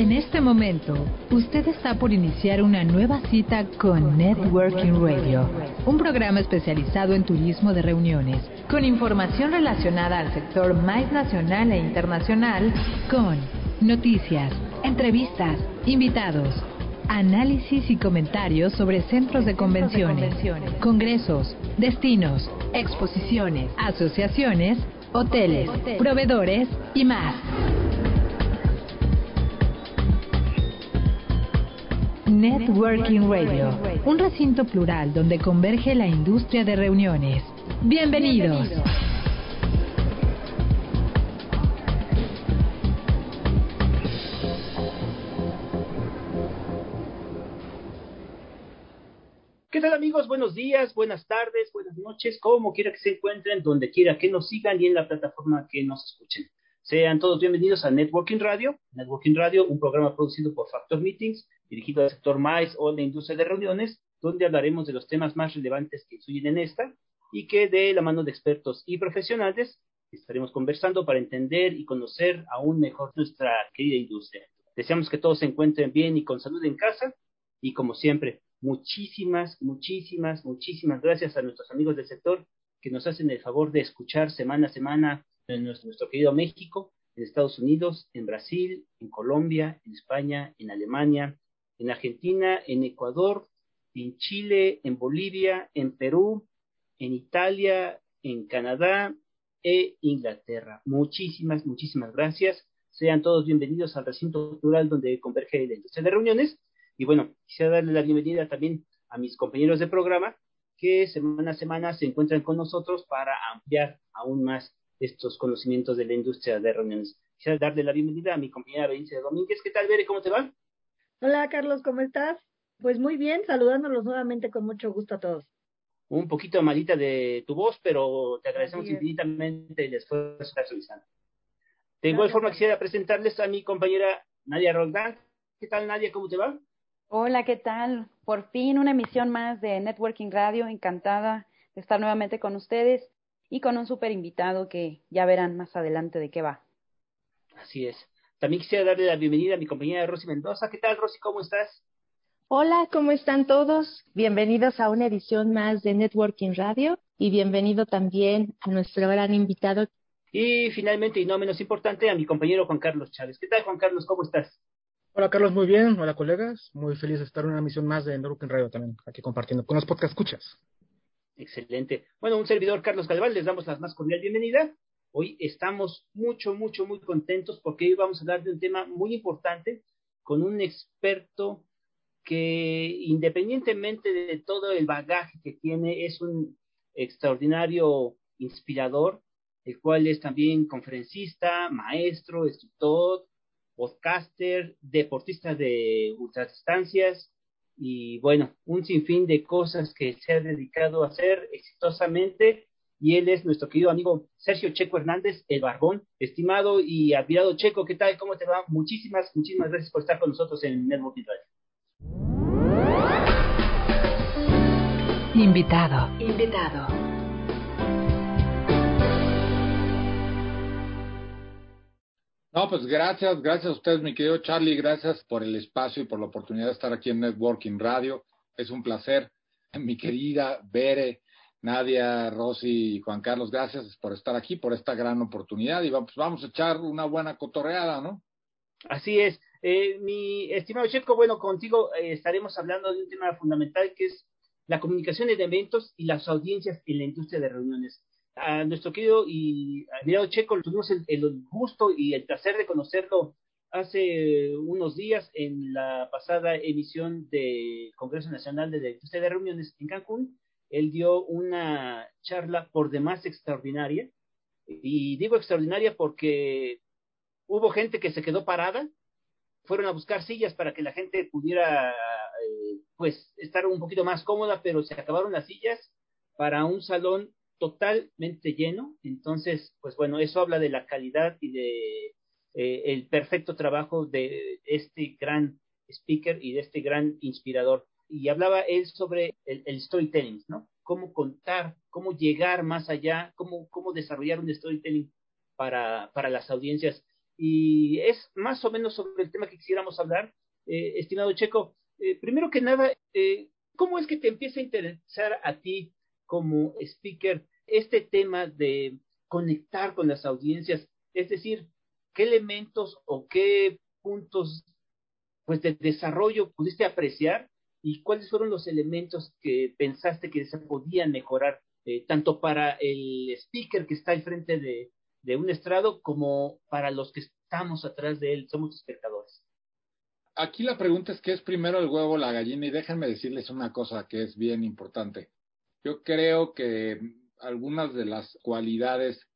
En este momento, usted está por iniciar una nueva cita con Networking Radio, un programa especializado en turismo de reuniones, con información relacionada al sector más nacional e internacional, con noticias, entrevistas, invitados, análisis y comentarios sobre centros de convenciones, congresos, destinos, exposiciones, asociaciones, hoteles, proveedores y más. Networking Radio, un recinto plural donde converge la industria de reuniones. Bienvenidos. ¿Qué tal amigos? Buenos días, buenas tardes, buenas noches, como quiera que se encuentren, donde quiera que nos sigan y en la plataforma que nos escuchen. Sean todos bienvenidos a Networking Radio. Networking Radio, un programa producido por Factor Meetings, dirigido al sector MAIS o la industria de reuniones, donde hablaremos de los temas más relevantes que influyen en esta y que de la mano de expertos y profesionales estaremos conversando para entender y conocer aún mejor nuestra querida industria. Deseamos que todos se encuentren bien y con salud en casa y como siempre, muchísimas, muchísimas, muchísimas gracias a nuestros amigos del sector que nos hacen el favor de escuchar semana a semana en nuestro, nuestro querido México, en Estados Unidos, en Brasil, en Colombia, en España, en Alemania, en Argentina, en Ecuador, en Chile, en Bolivia, en Perú, en Italia, en Canadá e Inglaterra. Muchísimas, muchísimas gracias. Sean todos bienvenidos al recinto cultural donde converge la industria de reuniones. Y bueno, quisiera darle la bienvenida también a mis compañeros de programa que semana a semana se encuentran con nosotros para ampliar aún más estos conocimientos de la industria de reuniones. Quisiera darle la bienvenida a mi compañera Benicia Domínguez. ¿Qué tal, Bere? ¿Cómo te va? Hola, Carlos, ¿cómo estás? Pues muy bien, saludándolos nuevamente con mucho gusto a todos. Un poquito malita de tu voz, pero te agradecemos infinitamente el esfuerzo que estás realizando. De igual forma, quisiera presentarles a mi compañera Nadia Roldán. ¿Qué tal, Nadia? ¿Cómo te va? Hola, ¿qué tal? Por fin una emisión más de Networking Radio. Encantada de estar nuevamente con ustedes y con un super invitado que ya verán más adelante de qué va. Así es. También quisiera darle la bienvenida a mi compañera Rosy Mendoza. ¿Qué tal, Rosy? ¿Cómo estás? Hola, ¿cómo están todos? Bienvenidos a una edición más de Networking Radio y bienvenido también a nuestro gran invitado. Y finalmente, y no menos importante, a mi compañero Juan Carlos Chávez. ¿Qué tal, Juan Carlos? ¿Cómo estás? Hola, Carlos, muy bien. Hola, colegas. Muy feliz de estar en una emisión más de Networking Radio también, aquí compartiendo con los podcast escuchas. Excelente. Bueno, un servidor, Carlos Calval, les damos la más cordial bienvenida Hoy estamos mucho, mucho, muy contentos porque hoy vamos a hablar de un tema muy importante con un experto que independientemente de todo el bagaje que tiene, es un extraordinario inspirador, el cual es también conferencista, maestro, instructor, podcaster, deportista de ultradistancias y bueno, un sinfín de cosas que se ha dedicado a hacer exitosamente y él es nuestro querido amigo Sergio Checo Hernández, el Barbón. Estimado y admirado Checo, ¿qué tal? ¿Cómo te va? Muchísimas, muchísimas gracias por estar con nosotros en Network Radio. Invitado. Invitado. No, pues gracias, gracias a ustedes, mi querido Charlie, gracias por el espacio y por la oportunidad de estar aquí en Networking Radio. Es un placer. Mi querida Bere, Nadia, Rosy y Juan Carlos, gracias por estar aquí, por esta gran oportunidad y vamos, vamos a echar una buena cotorreada, ¿no? Así es. Eh, mi estimado Checo, bueno, contigo eh, estaremos hablando de un tema fundamental que es la comunicación de eventos y las audiencias en la industria de reuniones. A nuestro querido y admirado Checo tuvimos el, el gusto y el placer de conocerlo hace unos días en la pasada emisión del Congreso Nacional de la de Reuniones en Cancún él dio una charla por demás extraordinaria. Y digo extraordinaria porque hubo gente que se quedó parada, fueron a buscar sillas para que la gente pudiera, eh, pues, estar un poquito más cómoda, pero se acabaron las sillas para un salón totalmente lleno. Entonces, pues bueno, eso habla de la calidad y de eh, el perfecto trabajo de este gran speaker y de este gran inspirador y hablaba él sobre el, storytelling, ¿no? Cómo contar, cómo llegar más allá, cómo, cómo desarrollar un storytelling para, para las audiencias. y es más o menos sobre el tema que quisiéramos hablar, eh, estimado Checo. Eh, primero que nada, eh, ¿cómo es que te empieza a interesar a ti como speaker este tema de conectar con las audiencias? Es decir, ¿qué elementos o qué puntos pues de desarrollo pudiste apreciar y cuáles fueron los elementos que pensaste que se podían mejorar tanto para el speaker que está al frente de, de un estrado como para los que estamos atrás de él, somos espectadores. Aquí la pregunta es qué es primero el huevo o la gallina y déjenme decirles una cosa que es bien importante. Yo creo que algunas de las cualidades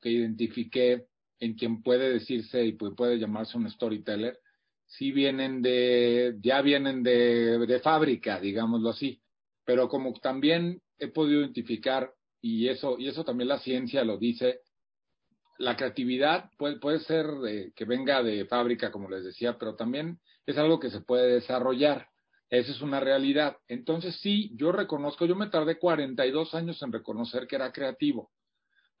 que identifiqué en quien puede decirse y puede llamarse un storyteller, sí vienen de, ya vienen de, de fábrica, digámoslo así. Pero como también he podido identificar, y eso, y eso también la ciencia lo dice, la creatividad puede, puede ser que venga de fábrica, como les decía, pero también es algo que se puede desarrollar. Esa es una realidad. Entonces, sí, yo reconozco, yo me tardé 42 años en reconocer que era creativo.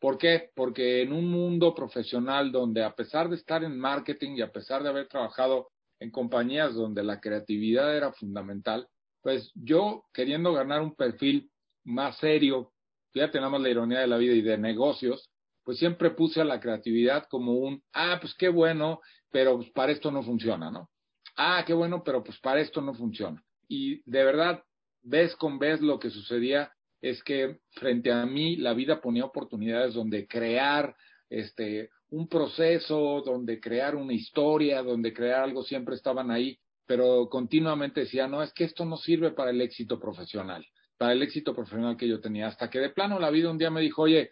¿Por qué? Porque en un mundo profesional donde a pesar de estar en marketing y a pesar de haber trabajado en compañías donde la creatividad era fundamental, pues yo queriendo ganar un perfil más serio, ya tenemos la ironía de la vida y de negocios, pues siempre puse a la creatividad como un, ah, pues qué bueno, pero pues para esto no funciona, ¿no? Ah, qué bueno, pero pues para esto no funciona. Y de verdad, vez con vez lo que sucedía es que frente a mí la vida ponía oportunidades donde crear este un proceso, donde crear una historia, donde crear algo siempre estaban ahí, pero continuamente decía, no, es que esto no sirve para el éxito profesional, para el éxito profesional que yo tenía, hasta que de plano la vida un día me dijo, oye,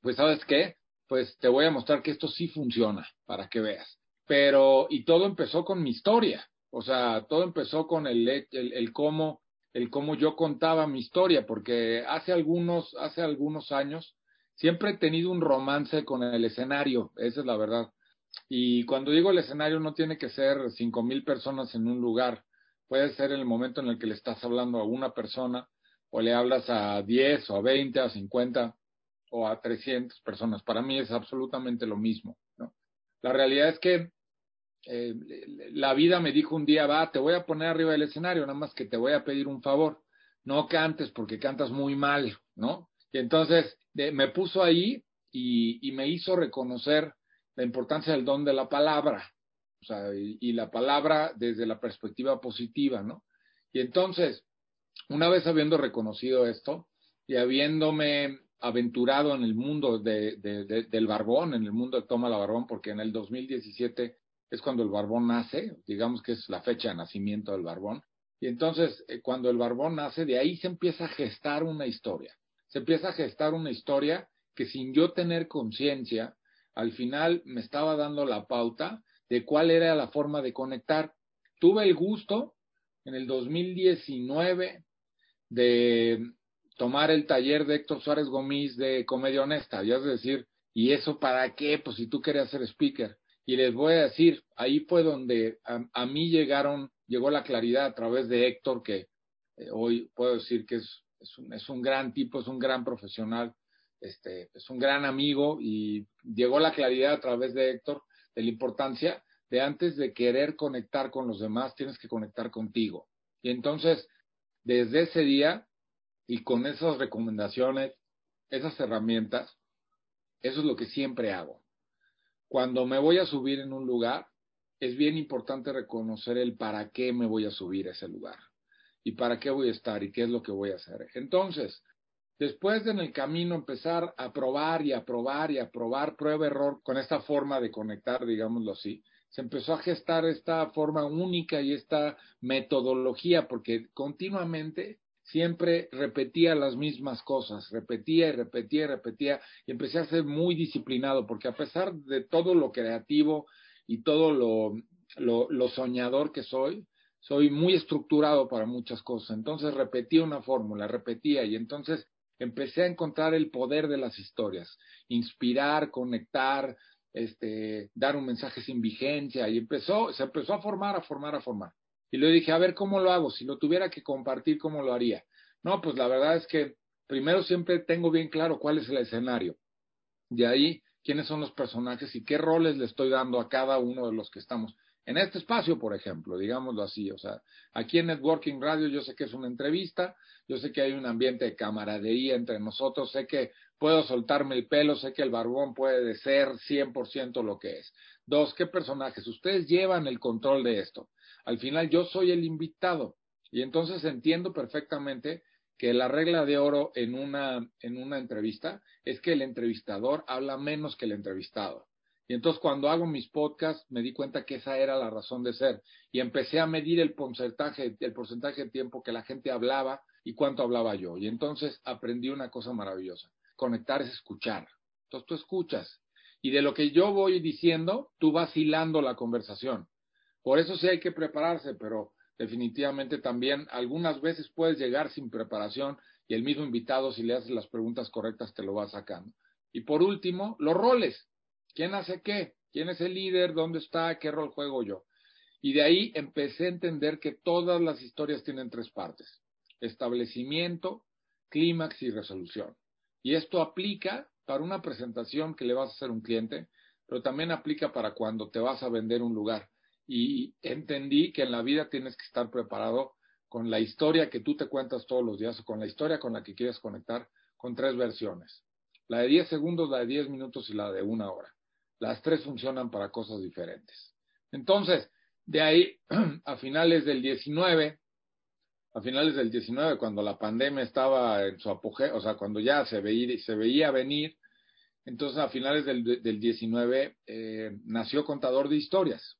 pues sabes qué, pues te voy a mostrar que esto sí funciona para que veas. Pero, y todo empezó con mi historia, o sea, todo empezó con el, el, cómo, el cómo yo contaba mi historia, porque hace algunos, hace algunos años siempre he tenido un romance con el escenario, esa es la verdad. Y cuando digo el escenario no tiene que ser cinco mil personas en un lugar, puede ser el momento en el que le estás hablando a una persona o le hablas a diez o a veinte, a cincuenta o a 300 personas. Para mí es absolutamente lo mismo. ¿no? La realidad es que eh, la vida me dijo un día, va, te voy a poner arriba del escenario, nada más que te voy a pedir un favor. No cantes porque cantas muy mal, ¿no? Y entonces me puso ahí y, me hizo reconocer la importancia del don de la palabra, o sea, y, la palabra desde la perspectiva positiva, ¿no? Y entonces, una vez habiendo reconocido esto y habiéndome aventurado en el mundo de, del barbón, en el mundo de Toma la Barbón, porque en el 2017 es cuando el barbón nace, digamos que es la fecha de nacimiento del barbón. Y entonces, eh, cuando el barbón nace, de ahí se empieza a gestar una historia. Se empieza a gestar una historia que sin yo tener conciencia, al final me estaba dando la pauta de cuál era la forma de conectar. Tuve el gusto en el 2019 de tomar el taller de Héctor Suárez Gómez de Comedia Honesta, y es decir, ¿y eso para qué? Pues si tú querías ser speaker. Y les voy a decir, ahí fue donde a, mí llegaron, llegó la claridad a través de Héctor, que eh, hoy puedo decir que es, es, un, es un gran tipo, es un gran profesional, este, es un gran amigo, y llegó la claridad a través de Héctor de la importancia de antes de querer conectar con los demás, tienes que conectar contigo. Y entonces, desde ese día, y con esas recomendaciones, esas herramientas, eso es lo que siempre hago. Cuando me voy a subir en un lugar, es bien importante reconocer el para qué me voy a subir a ese lugar y para qué voy a estar y qué es lo que voy a hacer. Entonces, después de en el camino empezar a probar y a probar y a probar, prueba error con esta forma de conectar, digámoslo así, se empezó a gestar esta forma única y esta metodología porque continuamente siempre repetía las mismas cosas, repetía y repetía y repetía, y empecé a ser muy disciplinado, porque a pesar de todo lo creativo y todo lo, lo, soñador que soy, soy muy estructurado para muchas cosas. Entonces repetía una fórmula, repetía, y entonces empecé a encontrar el poder de las historias, inspirar, conectar, este, dar un mensaje sin vigencia, y empezó, se empezó a formar, a formar, a formar. Y le dije, a ver, ¿cómo lo hago? Si lo tuviera que compartir, ¿cómo lo haría? No, pues la verdad es que primero siempre tengo bien claro cuál es el escenario. De ahí quiénes son los personajes y qué roles le estoy dando a cada uno de los que estamos en este espacio, por ejemplo, digámoslo así. O sea, aquí en Networking Radio yo sé que es una entrevista, yo sé que hay un ambiente de camaradería entre nosotros, sé que puedo soltarme el pelo, sé que el barbón puede ser 100% lo que es. Dos, ¿qué personajes? Ustedes llevan el control de esto. Al final yo soy el invitado y entonces entiendo perfectamente que la regla de oro en una, en una entrevista es que el entrevistador habla menos que el entrevistado. Y entonces cuando hago mis podcasts me di cuenta que esa era la razón de ser y empecé a medir el porcentaje, el porcentaje de tiempo que la gente hablaba y cuánto hablaba yo. Y entonces aprendí una cosa maravillosa. Conectar es escuchar. Entonces tú escuchas y de lo que yo voy diciendo, tú vas hilando la conversación. Por eso sí hay que prepararse, pero definitivamente también algunas veces puedes llegar sin preparación y el mismo invitado, si le haces las preguntas correctas, te lo va sacando. Y por último, los roles. ¿Quién hace qué? ¿Quién es el líder? ¿Dónde está? ¿Qué rol juego yo? Y de ahí empecé a entender que todas las historias tienen tres partes. Establecimiento, clímax y resolución. Y esto aplica para una presentación que le vas a hacer a un cliente, pero también aplica para cuando te vas a vender un lugar y entendí que en la vida tienes que estar preparado con la historia que tú te cuentas todos los días o con la historia con la que quieres conectar con tres versiones. La de 10 segundos, la de 10 minutos y la de una hora. Las tres funcionan para cosas diferentes. Entonces, de ahí a finales del 19, a finales del 19, cuando la pandemia estaba en su apogeo, o sea, cuando ya se veía, se veía venir, entonces a finales del, del 19 eh, nació Contador de Historias.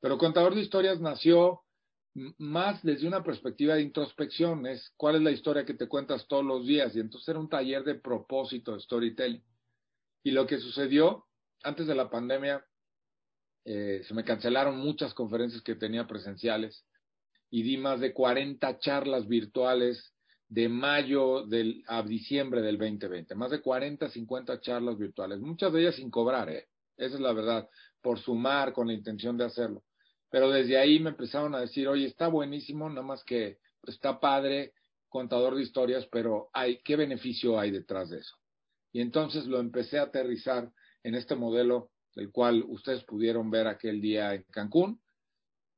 Pero Contador de Historias nació más desde una perspectiva de introspección, es cuál es la historia que te cuentas todos los días, y entonces era un taller de propósito, de storytelling. Y lo que sucedió antes de la pandemia, eh, se me cancelaron muchas conferencias que tenía presenciales y di más de 40 charlas virtuales de mayo del, a diciembre del 2020, más de 40, 50 charlas virtuales, muchas de ellas sin cobrar, ¿eh? esa es la verdad, por sumar con la intención de hacerlo. Pero desde ahí me empezaron a decir, oye, está buenísimo, nada más que está padre, contador de historias, pero hay, ¿qué beneficio hay detrás de eso? Y entonces lo empecé a aterrizar en este modelo del cual ustedes pudieron ver aquel día en Cancún.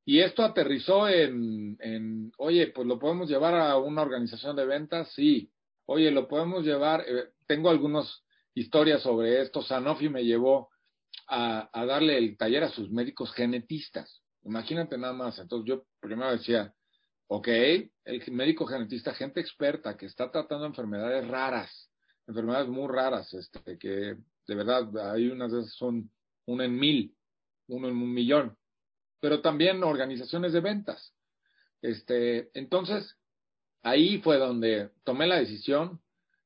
Y esto aterrizó en, en oye, pues lo podemos llevar a una organización de ventas, sí. Oye, lo podemos llevar, eh, tengo algunas historias sobre esto. Sanofi me llevó a, a darle el taller a sus médicos genetistas. Imagínate nada más. Entonces yo primero decía, ok, el médico genetista, gente experta que está tratando enfermedades raras, enfermedades muy raras, este, que de verdad hay unas veces son uno en mil, uno en un millón, pero también organizaciones de ventas. Este, entonces, ahí fue donde tomé la decisión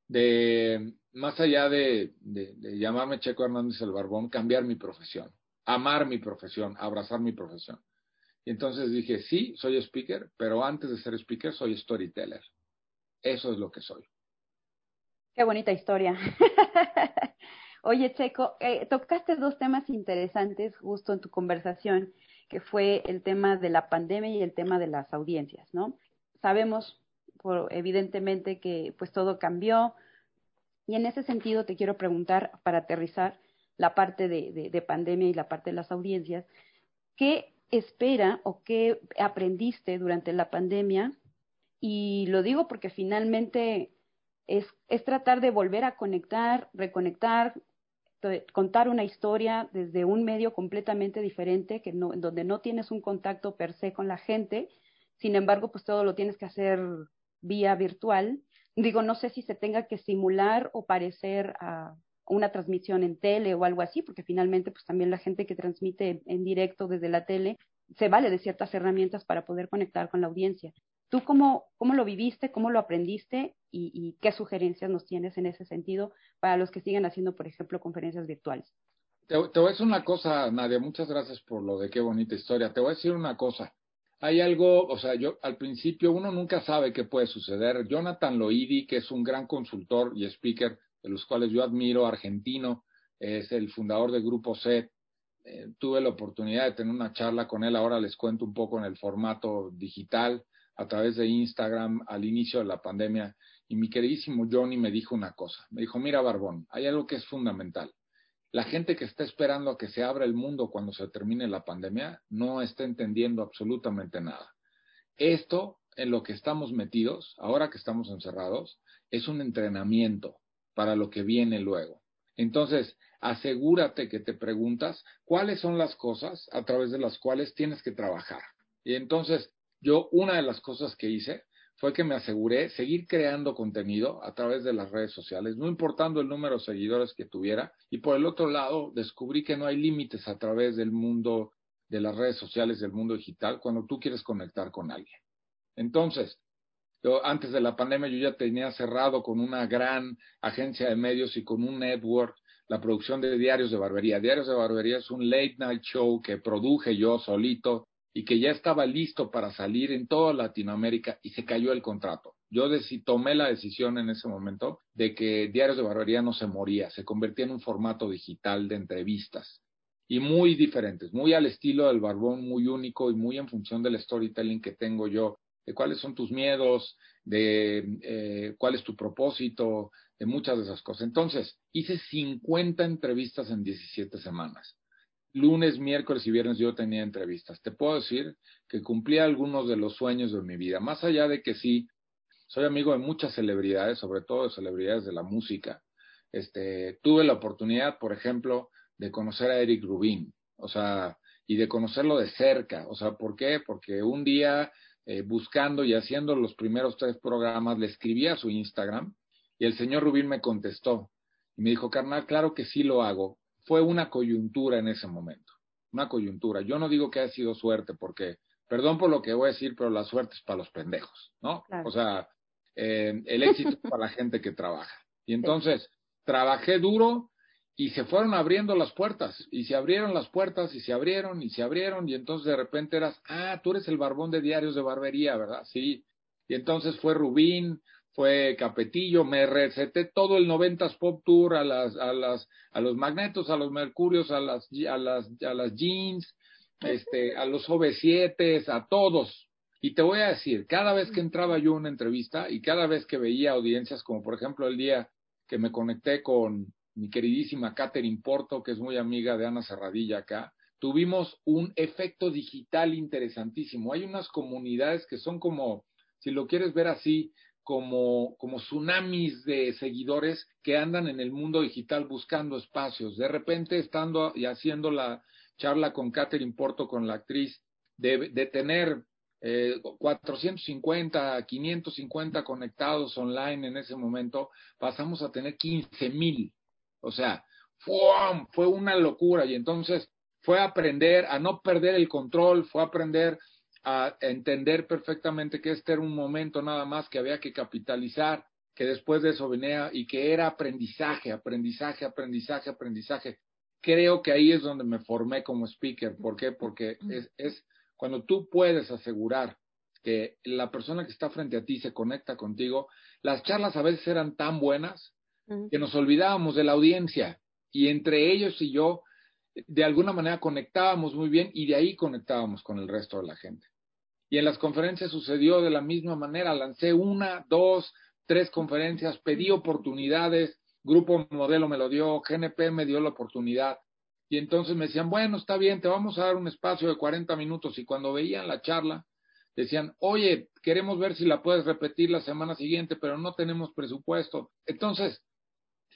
de, más allá de, de, de llamarme Checo Hernández el Barbón, cambiar mi profesión, amar mi profesión, abrazar mi profesión. Y entonces dije, sí, soy speaker, pero antes de ser speaker soy storyteller. Eso es lo que soy. Qué bonita historia. Oye, Checo, eh, tocaste dos temas interesantes justo en tu conversación, que fue el tema de la pandemia y el tema de las audiencias, ¿no? Sabemos, por, evidentemente, que pues todo cambió. Y en ese sentido te quiero preguntar, para aterrizar la parte de, de, de pandemia y la parte de las audiencias, ¿qué espera o qué aprendiste durante la pandemia? Y lo digo porque finalmente es, es tratar de volver a conectar, reconectar, contar una historia desde un medio completamente diferente, que no, donde no tienes un contacto per se con la gente, sin embargo, pues todo lo tienes que hacer vía virtual. Digo, no sé si se tenga que simular o parecer a una transmisión en tele o algo así, porque finalmente pues también la gente que transmite en directo desde la tele se vale de ciertas herramientas para poder conectar con la audiencia. ¿Tú cómo, cómo lo viviste, cómo lo aprendiste y, y, qué sugerencias nos tienes en ese sentido para los que siguen haciendo, por ejemplo, conferencias virtuales? Te, te voy a decir una cosa, Nadia, muchas gracias por lo de qué bonita historia. Te voy a decir una cosa. Hay algo, o sea, yo al principio uno nunca sabe qué puede suceder. Jonathan Loidi, que es un gran consultor y speaker, de los cuales yo admiro, argentino, es el fundador del Grupo C. Eh, tuve la oportunidad de tener una charla con él, ahora les cuento un poco en el formato digital, a través de Instagram al inicio de la pandemia. Y mi queridísimo Johnny me dijo una cosa. Me dijo, mira, Barbón, hay algo que es fundamental. la gente que está esperando a que se abra el mundo cuando se termine la pandemia no está entendiendo absolutamente nada. Esto en lo que estamos metidos, ahora que estamos encerrados, es un entrenamiento para lo que viene luego. Entonces, asegúrate que te preguntas cuáles son las cosas a través de las cuales tienes que trabajar. Y entonces, yo una de las cosas que hice fue que me aseguré seguir creando contenido a través de las redes sociales, no importando el número de seguidores que tuviera. Y por el otro lado, descubrí que no hay límites a través del mundo de las redes sociales, del mundo digital, cuando tú quieres conectar con alguien. Entonces, antes de la pandemia yo ya tenía cerrado con una gran agencia de medios y con un network la producción de Diarios de Barbería. Diarios de Barbería es un late night show que produje yo solito y que ya estaba listo para salir en toda Latinoamérica y se cayó el contrato. Yo tomé la decisión en ese momento de que Diarios de Barbería no se moría, se convertía en un formato digital de entrevistas y muy diferentes, muy al estilo del Barbón, muy único y muy en función del storytelling que tengo yo, de cuáles son tus miedos, de eh, cuál es tu propósito, de muchas de esas cosas. Entonces, hice 50 entrevistas en 17 semanas lunes, miércoles y viernes yo tenía entrevistas. Te puedo decir que cumplía algunos de los sueños de mi vida, más allá de que sí, soy amigo de muchas celebridades, sobre todo de celebridades de la música. Este, tuve la oportunidad, por ejemplo, de conocer a Eric Rubin, o sea, y de conocerlo de cerca. O sea, ¿por qué? Porque un día, eh, buscando y haciendo los primeros tres programas, le escribí a su Instagram y el señor Rubin me contestó y me dijo, carnal, claro que sí lo hago, fue una coyuntura en ese momento, una coyuntura. Yo no digo que haya sido suerte, porque, perdón por lo que voy a decir, pero la suerte es para los pendejos, ¿no? O sea, eh, el éxito es para la gente que trabaja. Y entonces, trabajé duro y se fueron abriendo las puertas, y se abrieron las puertas, y se abrieron, y se abrieron, y entonces de repente eras, ah, tú eres el barbón de diarios de barbería, ¿verdad? Sí. Y entonces fue Rubín, fue Capetillo, me receté todo el 90s Pop Tour a las, a las, a los magnetos, a los mercurios, a las, a las, a las jeans, este, a los OV7, a todos. Y te voy a decir, cada vez que entraba yo a una entrevista y cada vez que veía audiencias, como por ejemplo el día que me conecté con mi queridísima Catherine Porto, que es muy amiga de Ana Serradilla acá, tuvimos un efecto digital interesantísimo. Hay unas comunidades que son como, si lo quieres ver así, como, como tsunamis de seguidores que andan en el mundo digital buscando espacios. De repente, estando y haciendo la charla con Catherine Porto, con la actriz, de, de tener eh, 450, 550 conectados online en ese momento, pasamos a tener 15 mil. O sea, fue una locura. Y entonces fue aprender a no perder el control, fue aprender a entender perfectamente que este era un momento nada más que había que capitalizar, que después de eso venía y que era aprendizaje, aprendizaje, aprendizaje, aprendizaje. Creo que ahí es donde me formé como speaker. ¿Por qué? Porque es, es cuando tú puedes asegurar que la persona que está frente a ti se conecta contigo, las charlas a veces eran tan buenas que nos olvidábamos de la audiencia y entre ellos y yo de alguna manera conectábamos muy bien y de ahí conectábamos con el resto de la gente. Y en las conferencias sucedió de la misma manera. Lancé una, dos, tres conferencias, pedí oportunidades, Grupo Modelo me lo dio, GNP me dio la oportunidad. Y entonces me decían, bueno, está bien, te vamos a dar un espacio de 40 minutos. Y cuando veían la charla, decían, oye, queremos ver si la puedes repetir la semana siguiente, pero no tenemos presupuesto. Entonces,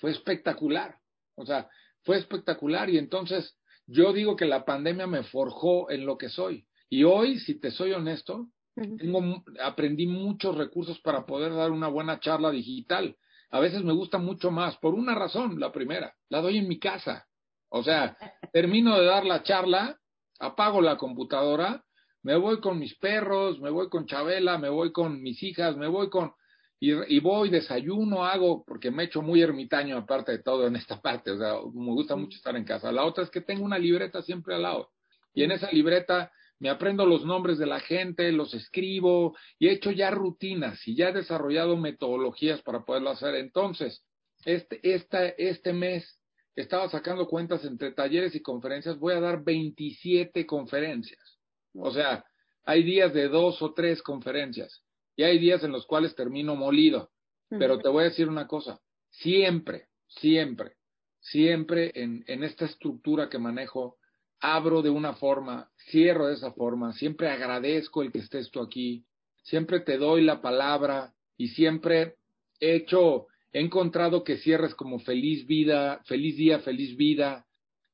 fue espectacular. O sea, fue espectacular. Y entonces, yo digo que la pandemia me forjó en lo que soy. Y hoy, si te soy honesto, tengo, aprendí muchos recursos para poder dar una buena charla digital. A veces me gusta mucho más, por una razón, la primera, la doy en mi casa. O sea, termino de dar la charla, apago la computadora, me voy con mis perros, me voy con Chabela, me voy con mis hijas, me voy con... Y, y voy, desayuno, hago, porque me echo muy ermitaño aparte de todo en esta parte, o sea, me gusta mucho estar en casa. La otra es que tengo una libreta siempre al lado. Y en esa libreta me aprendo los nombres de la gente, los escribo y he hecho ya rutinas y ya he desarrollado metodologías para poderlo hacer. Entonces, este, este mes estaba sacando cuentas entre talleres y conferencias, voy a dar 27 conferencias. O sea, hay días de dos o tres conferencias y hay días en los cuales termino molido. Pero te voy a decir una cosa, siempre, siempre siempre en, en esta estructura que manejo, abro de una forma, cierro de esa forma, siempre agradezco el que estés tú aquí, siempre te doy la palabra y siempre he hecho, he encontrado que cierres como feliz vida, feliz día, feliz vida.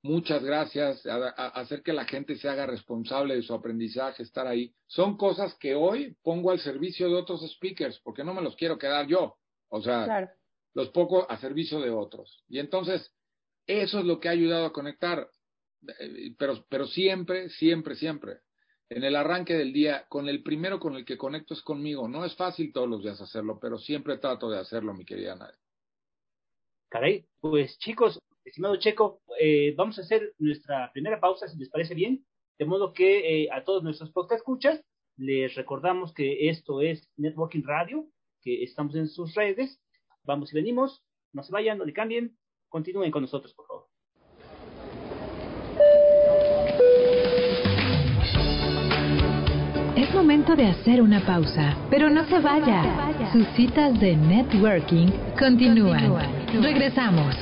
Muchas gracias, a, hacer que la gente se haga responsable de su aprendizaje, estar ahí. Son cosas que hoy pongo al servicio de otros speakers, porque no me los quiero quedar yo. O sea, los pongo a servicio de otros. Y entonces, eso es lo que ha ayudado a conectar. Eh, pero, pero siempre, siempre, siempre, en el arranque del día, con el primero con el que conecto es conmigo. No es fácil todos los días hacerlo, pero siempre trato de hacerlo, mi querida Nadia. Caray, pues chicos, estimado Checo, eh, vamos a hacer nuestra primera pausa, si les parece bien. De modo que eh, a todos nuestros podcast escuchas, les recordamos que esto es Networking Radio, que estamos en sus redes. Vamos y venimos, no se vayan, no le cambien, continúen con nosotros, por favor. Es momento de hacer una pausa, pero no se vaya. Sus citas de networking continúan. Regresamos.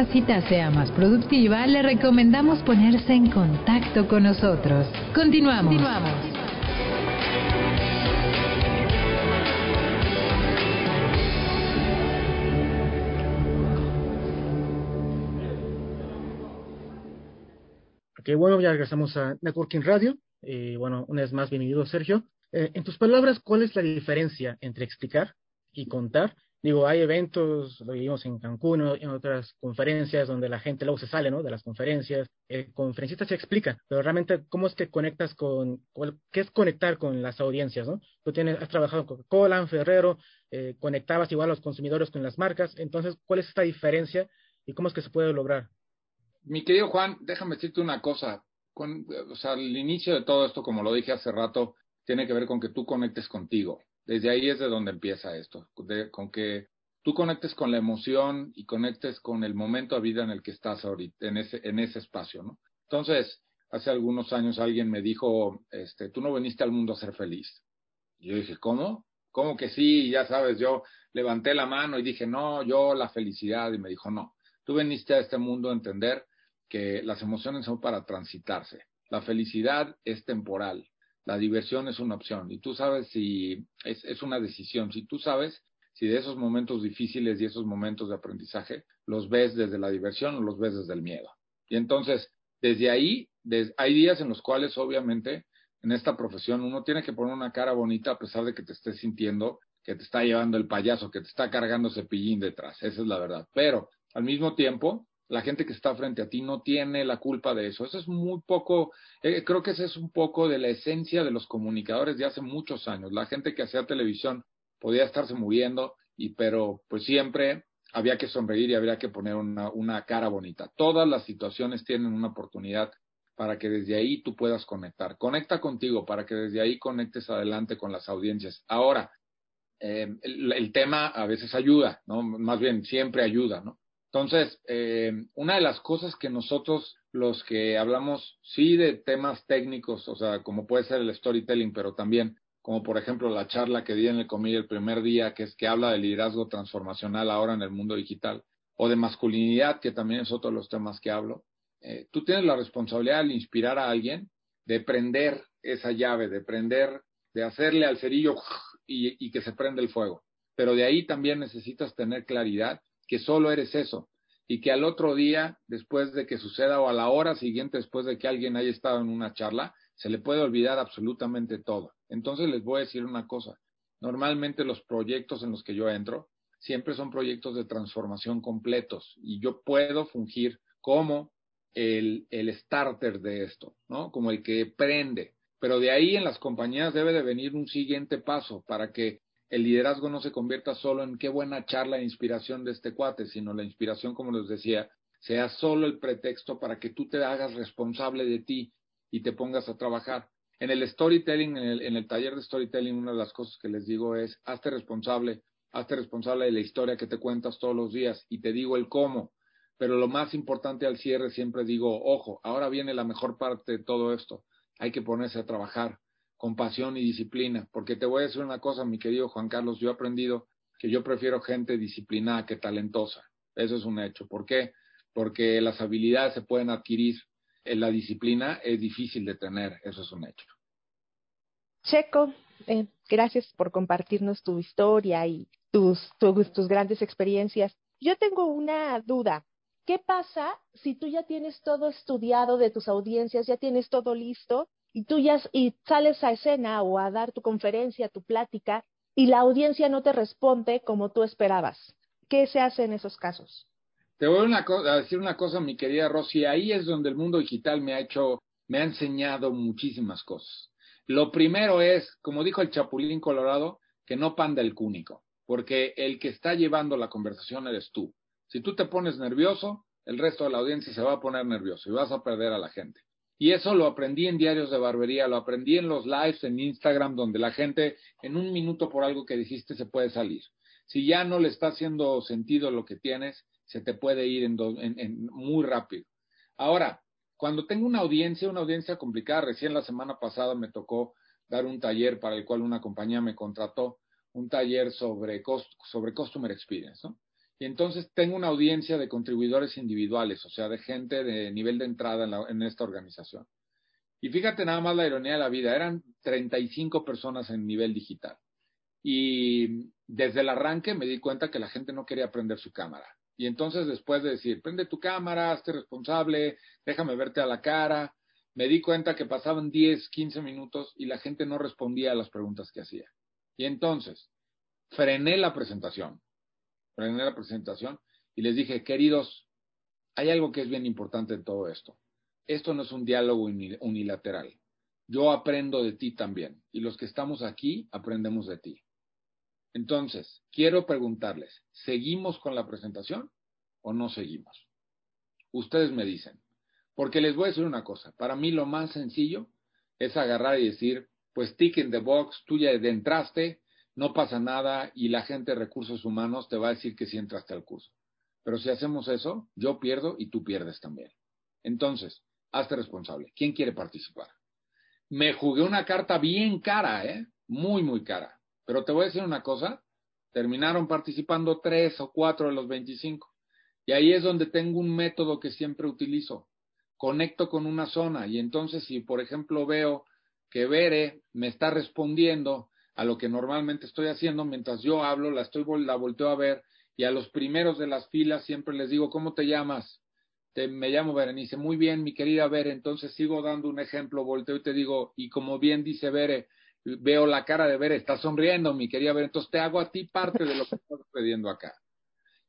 Que esta cita sea más productiva, le recomendamos ponerse en contacto con nosotros. Continuamos. Continuamos. Ok, bueno, ya regresamos a Networking Radio. Eh, bueno, una vez más, bienvenido, Sergio. Eh, en tus palabras, ¿cuál es la diferencia entre explicar y contar Digo, hay eventos, lo vimos en Cancún, en otras conferencias donde la gente luego se sale, ¿no? De las conferencias. El conferencista se explica, pero realmente, ¿cómo es que conectas con, qué es conectar con las audiencias, ¿no? Tú tienes, has trabajado con Coca-Cola, Ferrero, eh, conectabas igual a los consumidores con las marcas. Entonces, ¿cuál es esta diferencia y cómo es que se puede lograr? Mi querido Juan, déjame decirte una cosa. O sea, el inicio de todo esto, como lo dije hace rato, tiene que ver con que tú conectes contigo. Desde ahí es de donde empieza esto, con que tú conectes con la emoción y conectes con el momento de vida en el que estás ahorita, en ese, en ese espacio, ¿no? Entonces, hace algunos años alguien me dijo, este, tú no viniste al mundo a ser feliz. Y yo dije, ¿cómo? ¿Cómo que sí? Ya sabes, yo levanté la mano y dije, no, yo la felicidad. Y me dijo, no, tú viniste a este mundo a entender que las emociones son para transitarse. La felicidad es temporal la diversión es una opción y tú sabes si es, es una decisión, si tú sabes si de esos momentos difíciles y esos momentos de aprendizaje los ves desde la diversión o los ves desde el miedo. Y entonces, desde ahí, hay días en los cuales obviamente en esta profesión uno tiene que poner una cara bonita a pesar de que te estés sintiendo que te está llevando el payaso, que te está cargando cepillín detrás. Esa es la verdad. Pero al mismo tiempo, la gente que está frente a ti no tiene la culpa de eso. Eso es muy poco, eh, creo que ese es un poco de la esencia de los comunicadores de hace muchos años. La gente que hacía televisión podía estarse muriendo, y, pero pues siempre había que sonreír y había que poner una, una cara bonita. Todas las situaciones tienen una oportunidad para que desde ahí tú puedas conectar. Conecta contigo para que desde ahí conectes adelante con las audiencias. Ahora, eh, el, el, tema a veces ayuda, ¿no? Más bien siempre ayuda, ¿no? Entonces, eh, una de las cosas que nosotros, los que hablamos, sí de temas técnicos, o sea, como puede ser el storytelling, pero también, como por ejemplo la charla que di en el comillo el primer día, que es que habla de liderazgo transformacional ahora en el mundo digital, o de masculinidad, que también es otro de los temas que hablo, eh, tú tienes la responsabilidad de inspirar a alguien, de prender esa llave, de prender, de hacerle al cerillo y, y que se prenda el fuego. Pero de ahí también necesitas tener claridad que solo eres eso y que al otro día, después de que suceda o a la hora siguiente, después de que alguien haya estado en una charla, se le puede olvidar absolutamente todo. Entonces les voy a decir una cosa. Normalmente los proyectos en los que yo entro siempre son proyectos de transformación completos y yo puedo fungir como el, el starter de esto, ¿no? Como el que prende. Pero de ahí en las compañías debe de venir un siguiente paso para que el liderazgo no se convierta solo en qué buena charla e inspiración de este cuate, sino la inspiración, como les decía, sea solo el pretexto para que tú te hagas responsable de ti y te pongas a trabajar. En el storytelling, en el, en el taller de storytelling, una de las cosas que les digo es, hazte responsable, hazte responsable de la historia que te cuentas todos los días y te digo el cómo. Pero lo más importante al cierre siempre digo, ojo, ahora viene la mejor parte de todo esto. Hay que ponerse a trabajar con pasión y disciplina, porque te voy a decir una cosa, mi querido Juan Carlos, yo he aprendido que yo prefiero gente disciplinada que talentosa. Eso es un hecho. ¿Por qué? Porque las habilidades se pueden adquirir, en la disciplina es difícil de tener, eso es un hecho. Checo, eh, gracias por compartirnos tu historia y tus, tus, tus grandes experiencias. Yo tengo una duda. ¿Qué pasa si tú ya tienes todo estudiado de tus audiencias, ya tienes todo listo y tú ya y sales a escena o a dar tu conferencia, tu plática y la audiencia no te responde como tú esperabas? ¿Qué se hace en esos casos? Te voy a, decir una cosa, mi querida Rosy, ahí es donde el mundo digital me ha hecho, me ha enseñado muchísimas cosas. Lo primero es, como dijo el Chapulín Colorado, que no panda el cúnico, porque el que está llevando la conversación eres tú. Si tú te pones nervioso, el resto de la audiencia se va a poner nervioso y vas a perder a la gente. Y eso lo aprendí en diarios de barbería, lo aprendí en los lives en Instagram, donde la gente en un minuto por algo que dijiste se puede salir. Si ya no le está haciendo sentido lo que tienes, se te puede ir en, muy rápido. Ahora, cuando tengo una audiencia, una audiencia complicada, recién la semana pasada me tocó dar un taller para el cual una compañía me contrató, un taller sobre, sobre Customer Experience, ¿no? Y entonces tengo una audiencia de contribuidores individuales, o sea, de gente de nivel de entrada en, esta organización. Y fíjate nada más la ironía de la vida, eran 35 personas en nivel digital. Y desde el arranque me di cuenta que la gente no quería prender su cámara. Y entonces después de decir, prende tu cámara, hazte responsable, déjame verte a la cara, me di cuenta que pasaban 10, 15 minutos y la gente no respondía a las preguntas que hacía. Y entonces frené la presentación, frené la presentación y les dije, queridos, hay algo que es bien importante en todo esto. Esto no es un diálogo unilateral. Yo aprendo de ti también y los que estamos aquí aprendemos de ti. Entonces, quiero preguntarles, ¿seguimos con la presentación o no seguimos? Ustedes me dicen, porque les voy a decir una cosa, para mí lo más sencillo es agarrar y decir, pues tick in the box, tú ya entraste, no pasa nada y la gente de recursos humanos te va a decir que sí entraste al curso. Pero si hacemos eso, yo pierdo y tú pierdes también. Entonces, hazte responsable. ¿Quién quiere participar? Me jugué una carta bien cara, ¿eh? Muy, muy cara. Pero te voy a decir una cosa, terminaron participando tres o cuatro de los 25. Y ahí es donde tengo un método que siempre utilizo. Conecto con una zona y entonces si, por ejemplo, veo que Bere me está respondiendo a lo que normalmente estoy haciendo, mientras yo hablo, la estoy la volteo a ver y a los primeros de las filas siempre les digo, ¿cómo te llamas? Te, me llamo Berenice. Muy bien, mi querida Bere. Entonces sigo dando un ejemplo, volteo y te digo, y como bien dice Bere, veo la cara de ver, está sonriendo, mi quería ver, entonces te hago a ti parte de lo que estás pidiendo acá.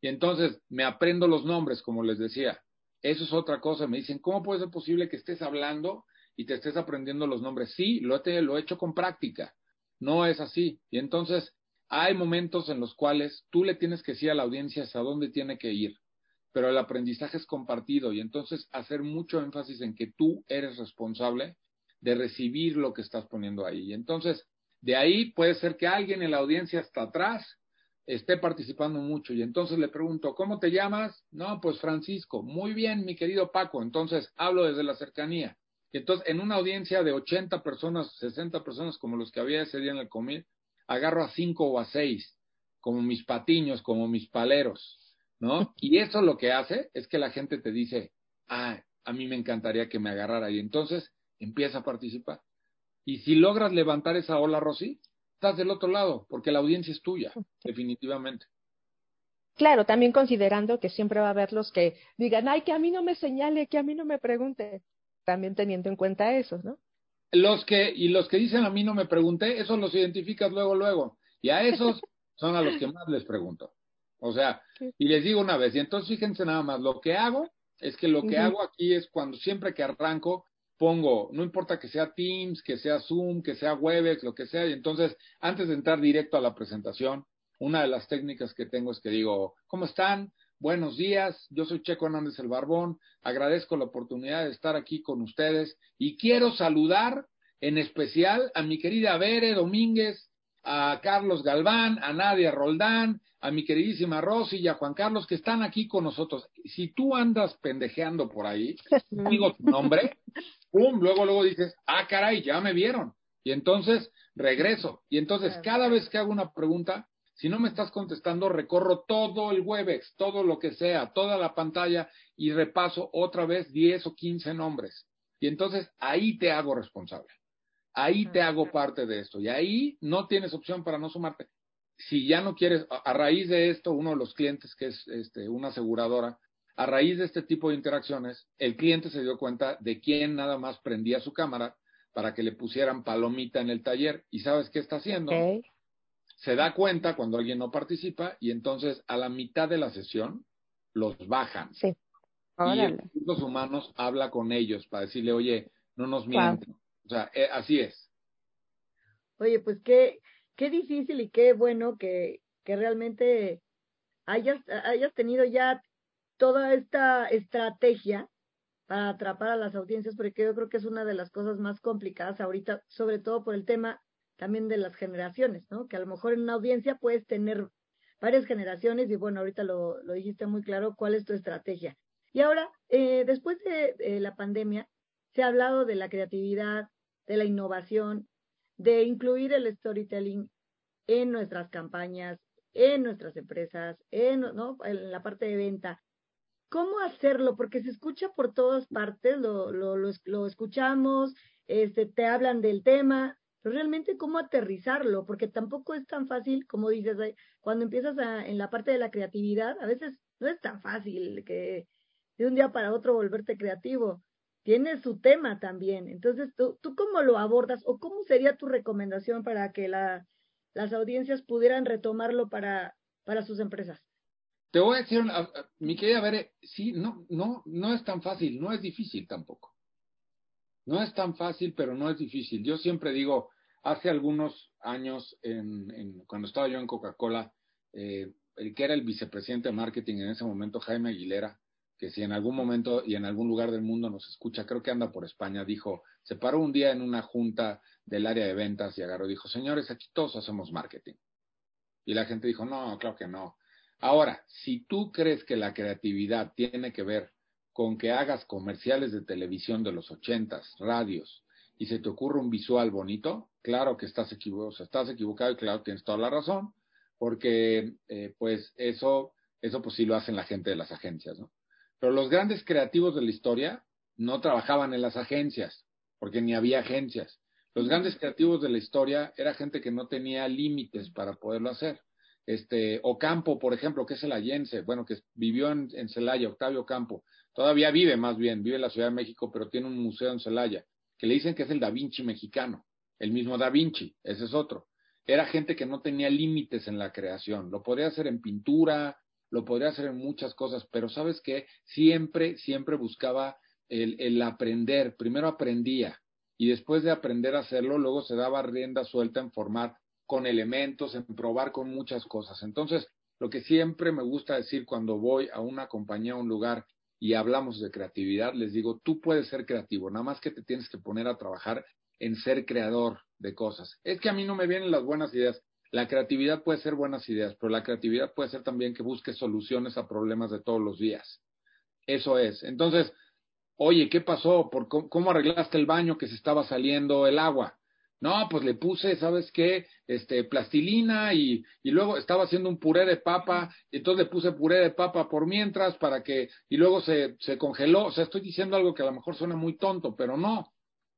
Y entonces me aprendo los nombres, como les decía. Eso es otra cosa. Me dicen, ¿cómo puede ser posible que estés hablando y te estés aprendiendo los nombres? Sí, lo he, lo he hecho con práctica. No es así. Y entonces hay momentos en los cuales tú le tienes que decir a la audiencia hasta dónde tiene que ir. Pero el aprendizaje es compartido y entonces hacer mucho énfasis en que tú eres responsable de recibir lo que estás poniendo ahí. Entonces, de ahí puede ser que alguien en la audiencia hasta atrás esté participando mucho y entonces le pregunto, ¿cómo te llamas? No, pues Francisco. Muy bien, mi querido Paco. Entonces, hablo desde la cercanía. Y entonces, en una audiencia de 80 personas, 60 personas como los que había ese día en el comil, agarro a cinco o a seis, como mis patiños, como mis paleros, ¿no? Y eso lo que hace es que la gente te dice, ah, a mí me encantaría que me agarrara. Y entonces, empieza a participar. Y si logras levantar esa ola, Rosy, estás del otro lado, porque la audiencia es tuya, definitivamente. Claro, también considerando que siempre va a haber los que digan, ay, que a mí no me señale, que a mí no me pregunte, también teniendo en cuenta eso, ¿no? Los que, y los que dicen a mí no me pregunté, esos los identificas luego, luego. Y a esos son a los que más les pregunto. O sea, y les digo una vez, y entonces fíjense nada más, lo que hago es que lo que hago aquí es cuando siempre que arranco, pongo, no importa que sea Teams, que sea Zoom, que sea Webex, lo que sea, y entonces, antes de entrar directo a la presentación, una de las técnicas que tengo es que digo, ¿cómo están? Buenos días, yo soy Checo Hernández el Barbón, agradezco la oportunidad de estar aquí con ustedes y quiero saludar en especial a mi querida Bere Domínguez, a Carlos Galván, a Nadia Roldán, a mi queridísima Rosy y a Juan Carlos que están aquí con nosotros. Si tú andas pendejeando por ahí, digo tu nombre, pum, luego, luego dices, ah, caray, ya me vieron. Y entonces regreso. Y entonces cada vez que hago una pregunta, si no me estás contestando, recorro todo el Webex, todo lo que sea, toda la pantalla y repaso otra vez 10 o 15 nombres. Y entonces ahí te hago responsable. Ahí te hago parte de esto. Y ahí no tienes opción para no sumarte. Si ya no quieres, a raíz de esto, uno de los clientes, que es este, una aseguradora, a raíz de este tipo de interacciones, el cliente se dio cuenta de quién nada más prendía su cámara para que le pusieran palomita en el taller. ¿Y sabes qué está haciendo? Se da cuenta cuando alguien no participa y entonces a la mitad de la sesión los bajan. Sí. Y recursos humanos habla con ellos para decirle, oye, no nos mienten. O sea, eh, así es. Oye, pues qué, qué difícil y qué bueno que, que realmente hayas, hayas tenido ya toda esta estrategia para atrapar a las audiencias, porque yo creo que es una de las cosas más complicadas ahorita, sobre todo por el tema también de las generaciones, ¿no? Que a lo mejor en una audiencia puedes tener varias generaciones y bueno, ahorita lo, lo dijiste muy claro, cuál es tu estrategia. Y ahora, eh, después de la pandemia, se ha hablado de la creatividad, de la innovación, de incluir el storytelling en nuestras campañas, en nuestras empresas, en, ¿no? en la parte de venta. ¿Cómo hacerlo? Porque se escucha por todas partes, lo, lo, lo, lo escuchamos, este, te hablan del tema, pero realmente cómo aterrizarlo, porque tampoco es tan fácil, como dices, cuando empiezas a, en la parte de la creatividad, a veces no es tan fácil que de un día para otro volverte creativo. Tiene su tema también. Entonces, ¿tú, ¿tú cómo lo abordas o cómo sería tu recomendación para que la, las audiencias pudieran retomarlo para, para sus empresas? Te voy a decir, mi querida Bere, sí, no, no, no es tan fácil, no es difícil tampoco. No es tan fácil, pero no es difícil. Yo siempre digo, hace algunos años, en, cuando estaba yo en Coca-Cola, eh, el que era el vicepresidente de marketing en ese momento, Jaime Aguilera, que si en algún momento y en algún lugar del mundo nos escucha, creo que anda por España, dijo, se paró un día en una junta del área de ventas y agarró, dijo, señores, aquí todos hacemos marketing. Y la gente dijo, no, claro que no. Ahora, si tú crees que la creatividad tiene que ver con que hagas comerciales de televisión de los ochentas, radios, y se te ocurre un visual bonito, claro que estás equivocado, estás equivocado y claro tienes toda la razón, porque eh, pues eso, eso pues sí lo hacen la gente de las agencias, ¿no? Pero los grandes creativos de la historia no trabajaban en las agencias, porque ni había agencias. Los grandes creativos de la historia era gente que no tenía límites para poderlo hacer. Este, Ocampo, por ejemplo, que es el allense, bueno, que vivió en, en Celaya, Octavio Campo, todavía vive más bien, vive en la Ciudad de México, pero tiene un museo en Celaya, que le dicen que es el Da Vinci mexicano, el mismo Da Vinci, ese es otro. Era gente que no tenía límites en la creación, lo podría hacer en pintura, lo podría hacer en muchas cosas, pero sabes qué, siempre, siempre buscaba el, el aprender, primero aprendía y después de aprender a hacerlo, luego se daba rienda suelta en formar con elementos, en probar con muchas cosas. Entonces, lo que siempre me gusta decir cuando voy a una compañía, a un lugar y hablamos de creatividad, les digo, tú puedes ser creativo, nada más que te tienes que poner a trabajar en ser creador de cosas. Es que a mí no me vienen las buenas ideas. La creatividad puede ser buenas ideas, pero la creatividad puede ser también que busques soluciones a problemas de todos los días. Eso es. Entonces, oye, ¿qué pasó? ¿Por cómo arreglaste el baño que se estaba saliendo el agua? No, pues le puse, ¿sabes qué? Este, plastilina y, y luego estaba haciendo un puré de papa, y entonces le puse puré de papa por mientras para que, y luego se, se congeló. O sea, estoy diciendo algo que a lo mejor suena muy tonto, pero no.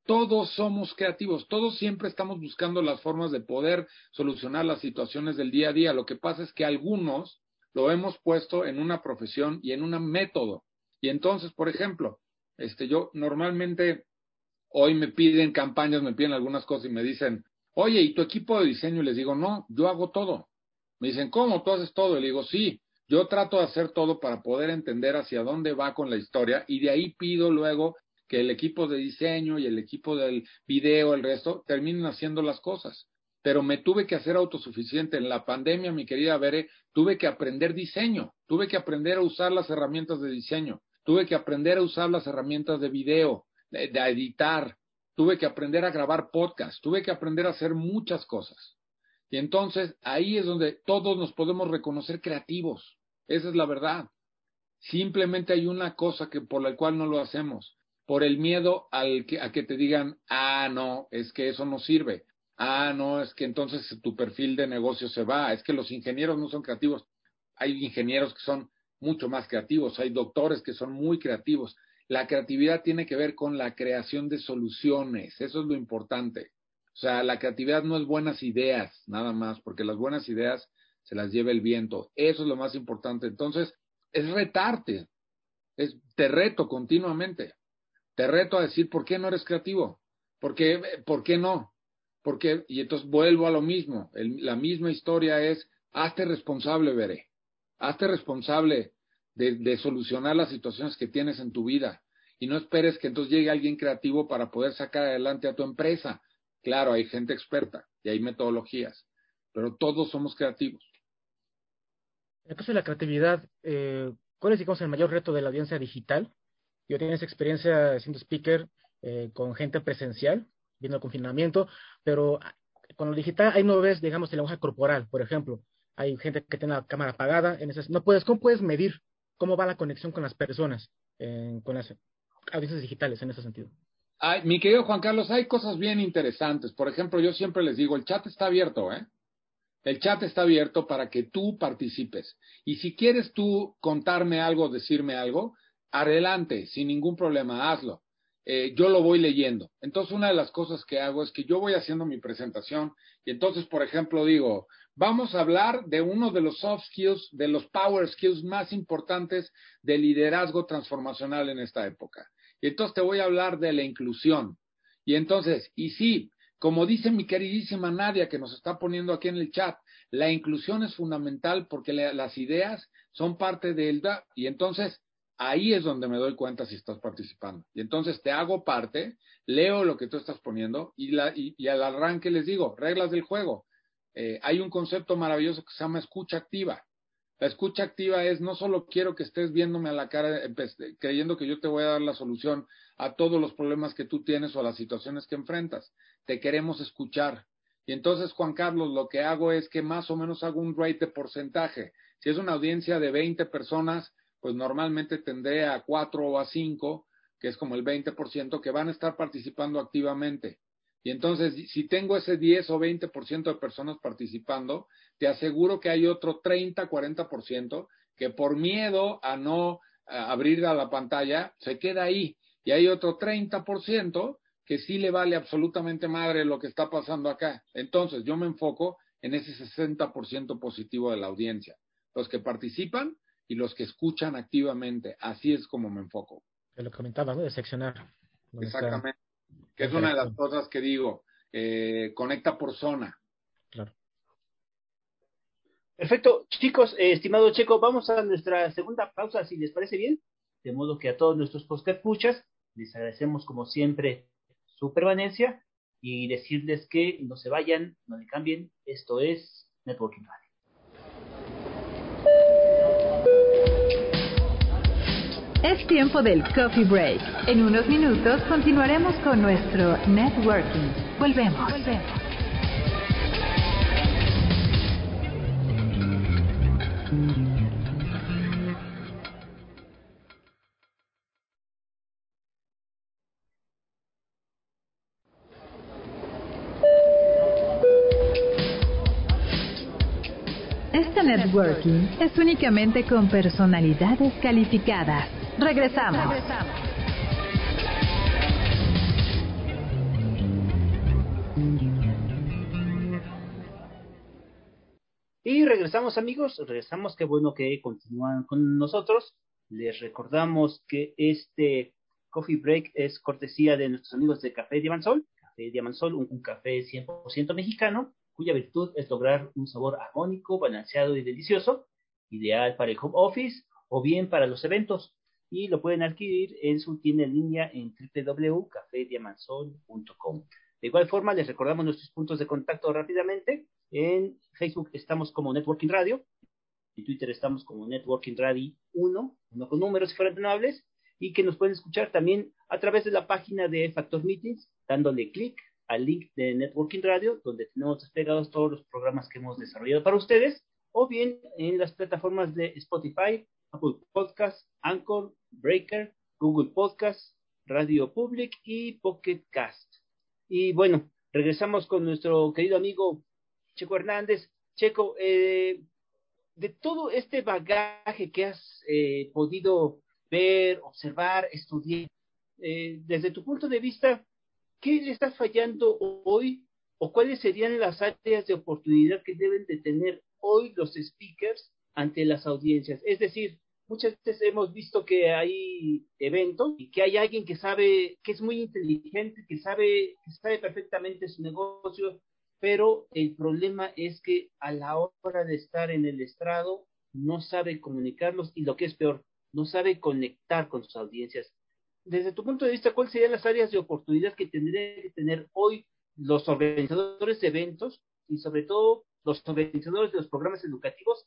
Todos somos creativos, todos siempre estamos buscando las formas de poder solucionar las situaciones del día a día. Lo que pasa es que algunos lo hemos puesto en una profesión y en un método. Y entonces, por ejemplo, este, yo normalmente Hoy me piden campañas, me piden algunas cosas y me dicen, oye, ¿y tu equipo de diseño? Y les digo, no, yo hago todo. Me dicen, ¿cómo? ¿Tú haces todo? Y le digo, sí, yo trato de hacer todo para poder entender hacia dónde va con la historia y de ahí pido luego que el equipo de diseño y el equipo del video, el resto, terminen haciendo las cosas. Pero me tuve que hacer autosuficiente. En la pandemia, mi querida Bere, tuve que aprender diseño, tuve que aprender a usar las herramientas de diseño, tuve que aprender a usar las herramientas de video, de, editar. tuve que aprender a grabar podcast, tuve que aprender a hacer muchas cosas. Y entonces ahí es donde todos nos podemos reconocer creativos. Esa es la verdad. Simplemente hay una cosa que por la cual no lo hacemos, por el miedo al que, a que te digan, ah, no, es que eso no sirve. Ah, no, es que entonces tu perfil de negocio se va. Es que los ingenieros no son creativos. Hay ingenieros que son mucho más creativos, hay doctores que son muy creativos. La creatividad tiene que ver con la creación de soluciones, eso es lo importante. O sea, la creatividad no es buenas ideas, nada más, porque las buenas ideas se las lleva el viento. Eso es lo más importante. Entonces, es retarte, es, te reto continuamente. Te reto a decir, ¿por qué no eres creativo? ¿Por qué, por qué no? Porque, y entonces vuelvo a lo mismo. la misma historia es, hazte responsable, veré. Hazte responsable de, solucionar las situaciones que tienes en tu vida. Y no esperes que entonces llegue alguien creativo para poder sacar adelante a tu empresa. Claro, hay gente experta y hay metodologías, pero todos somos creativos. En el caso de la creatividad, eh, ¿cuál es, digamos, el mayor reto de la audiencia digital? Yo tengo esa experiencia siendo speaker eh, con gente presencial, viendo el confinamiento, pero con lo digital hay no ves, digamos, el lenguaje corporal, por ejemplo. Hay gente que tiene la cámara apagada, en esas, no puedes, ¿cómo puedes medir cómo va la conexión con las personas, con las audiencias digitales en ese sentido? Mi querido Juan Carlos, hay cosas bien interesantes. Por ejemplo, yo siempre les digo, el chat está abierto, ¿eh? El chat está abierto para que tú participes. Y si quieres tú contarme algo, decirme algo, adelante, sin ningún problema, hazlo. Eh, yo lo voy leyendo. Entonces, una de las cosas que hago es que yo voy haciendo mi presentación y entonces, por ejemplo, digo, vamos a hablar de uno de los soft skills, de los power skills más importantes del liderazgo transformacional en esta época. Y entonces te voy a hablar de la inclusión. Y entonces, y sí, como dice mi queridísima Nadia que nos está poniendo aquí en el chat, la inclusión es fundamental porque las ideas son parte de ELDA y entonces ahí es donde me doy cuenta si estás participando. Y entonces te hago parte, leo lo que tú estás poniendo y, la, y, al arranque les digo, reglas del juego. Eh, hay un concepto maravilloso que se llama escucha activa. La escucha activa es no solo quiero que estés viéndome a la cara creyendo que yo te voy a dar la solución a todos los problemas que tú tienes o a las situaciones que enfrentas. Te queremos escuchar. Y entonces, Juan Carlos, lo que hago es que más o menos hago un rate de porcentaje. Si es una audiencia de 20 personas, pues normalmente tendré a 4 o a 5, que es como el 20%, que van a estar participando activamente. Y entonces, si tengo ese 10 o 20% de personas participando, te aseguro que hay otro 30, 40% que por miedo a no abrir a la pantalla se queda ahí. Y hay otro 30% que sí le vale absolutamente madre lo que está pasando acá. Entonces, yo me enfoco en ese 60% positivo de la audiencia. Los que participan y los que escuchan activamente. Así es como me enfoco. Lo comentaba, ¿no? De seccionar. Exactamente que es una de las cosas que digo, eh, conecta por zona. Claro. Perfecto, chicos, eh, estimado Checo, vamos a nuestra segunda pausa, si les parece bien. De modo que a todos nuestros escuchas les agradecemos como siempre su permanencia y decirles que no se vayan, no le cambien. Esto es Networking Radio. Es tiempo del coffee break. En unos minutos continuaremos con nuestro networking. Volvemos. Este networking es únicamente con personalidades calificadas. Regresamos. Y regresamos amigos, regresamos, qué bueno que continúan con nosotros. Les recordamos que este coffee break es cortesía de nuestros amigos de Café Diamansol. Café Diamansol, un, un café 100% mexicano, cuya virtud es lograr un sabor armónico, balanceado y delicioso, ideal para el home office o bien para los eventos y lo pueden adquirir en su tienda en línea en www.cafediamansol.com. De igual forma, les recordamos nuestros puntos de contacto rápidamente. En Facebook estamos como Networking Radio, en Twitter estamos como Networking Radio 1, uno con números y fueran y que nos pueden escuchar también a través de la página de Factor Meetings, dándole clic al link de Networking Radio, donde tenemos desplegados todos los programas que hemos desarrollado para ustedes, o bien en las plataformas de Spotify, Apple Podcasts, Anchor, Breaker, Google Podcasts, Radio Public y Pocket Cast. Y bueno, regresamos con nuestro querido amigo Checo Hernández. Checo, eh, de todo este bagaje que has eh, podido ver, observar, estudiar, eh, desde tu punto de vista, ¿qué le está fallando hoy o cuáles serían las áreas de oportunidad que deben de tener hoy los speakers ante las audiencias? Es decir, muchas veces hemos visto que hay eventos y que hay alguien que sabe, que es muy inteligente, que sabe, que sabe perfectamente su negocio, pero el problema es que a la hora de estar en el estrado no sabe comunicarlos y lo que es peor, no sabe conectar con sus audiencias. Desde tu punto de vista, ¿cuáles serían las áreas de oportunidad que tendrían que tener hoy los organizadores de eventos y sobre todo los organizadores de los programas educativos?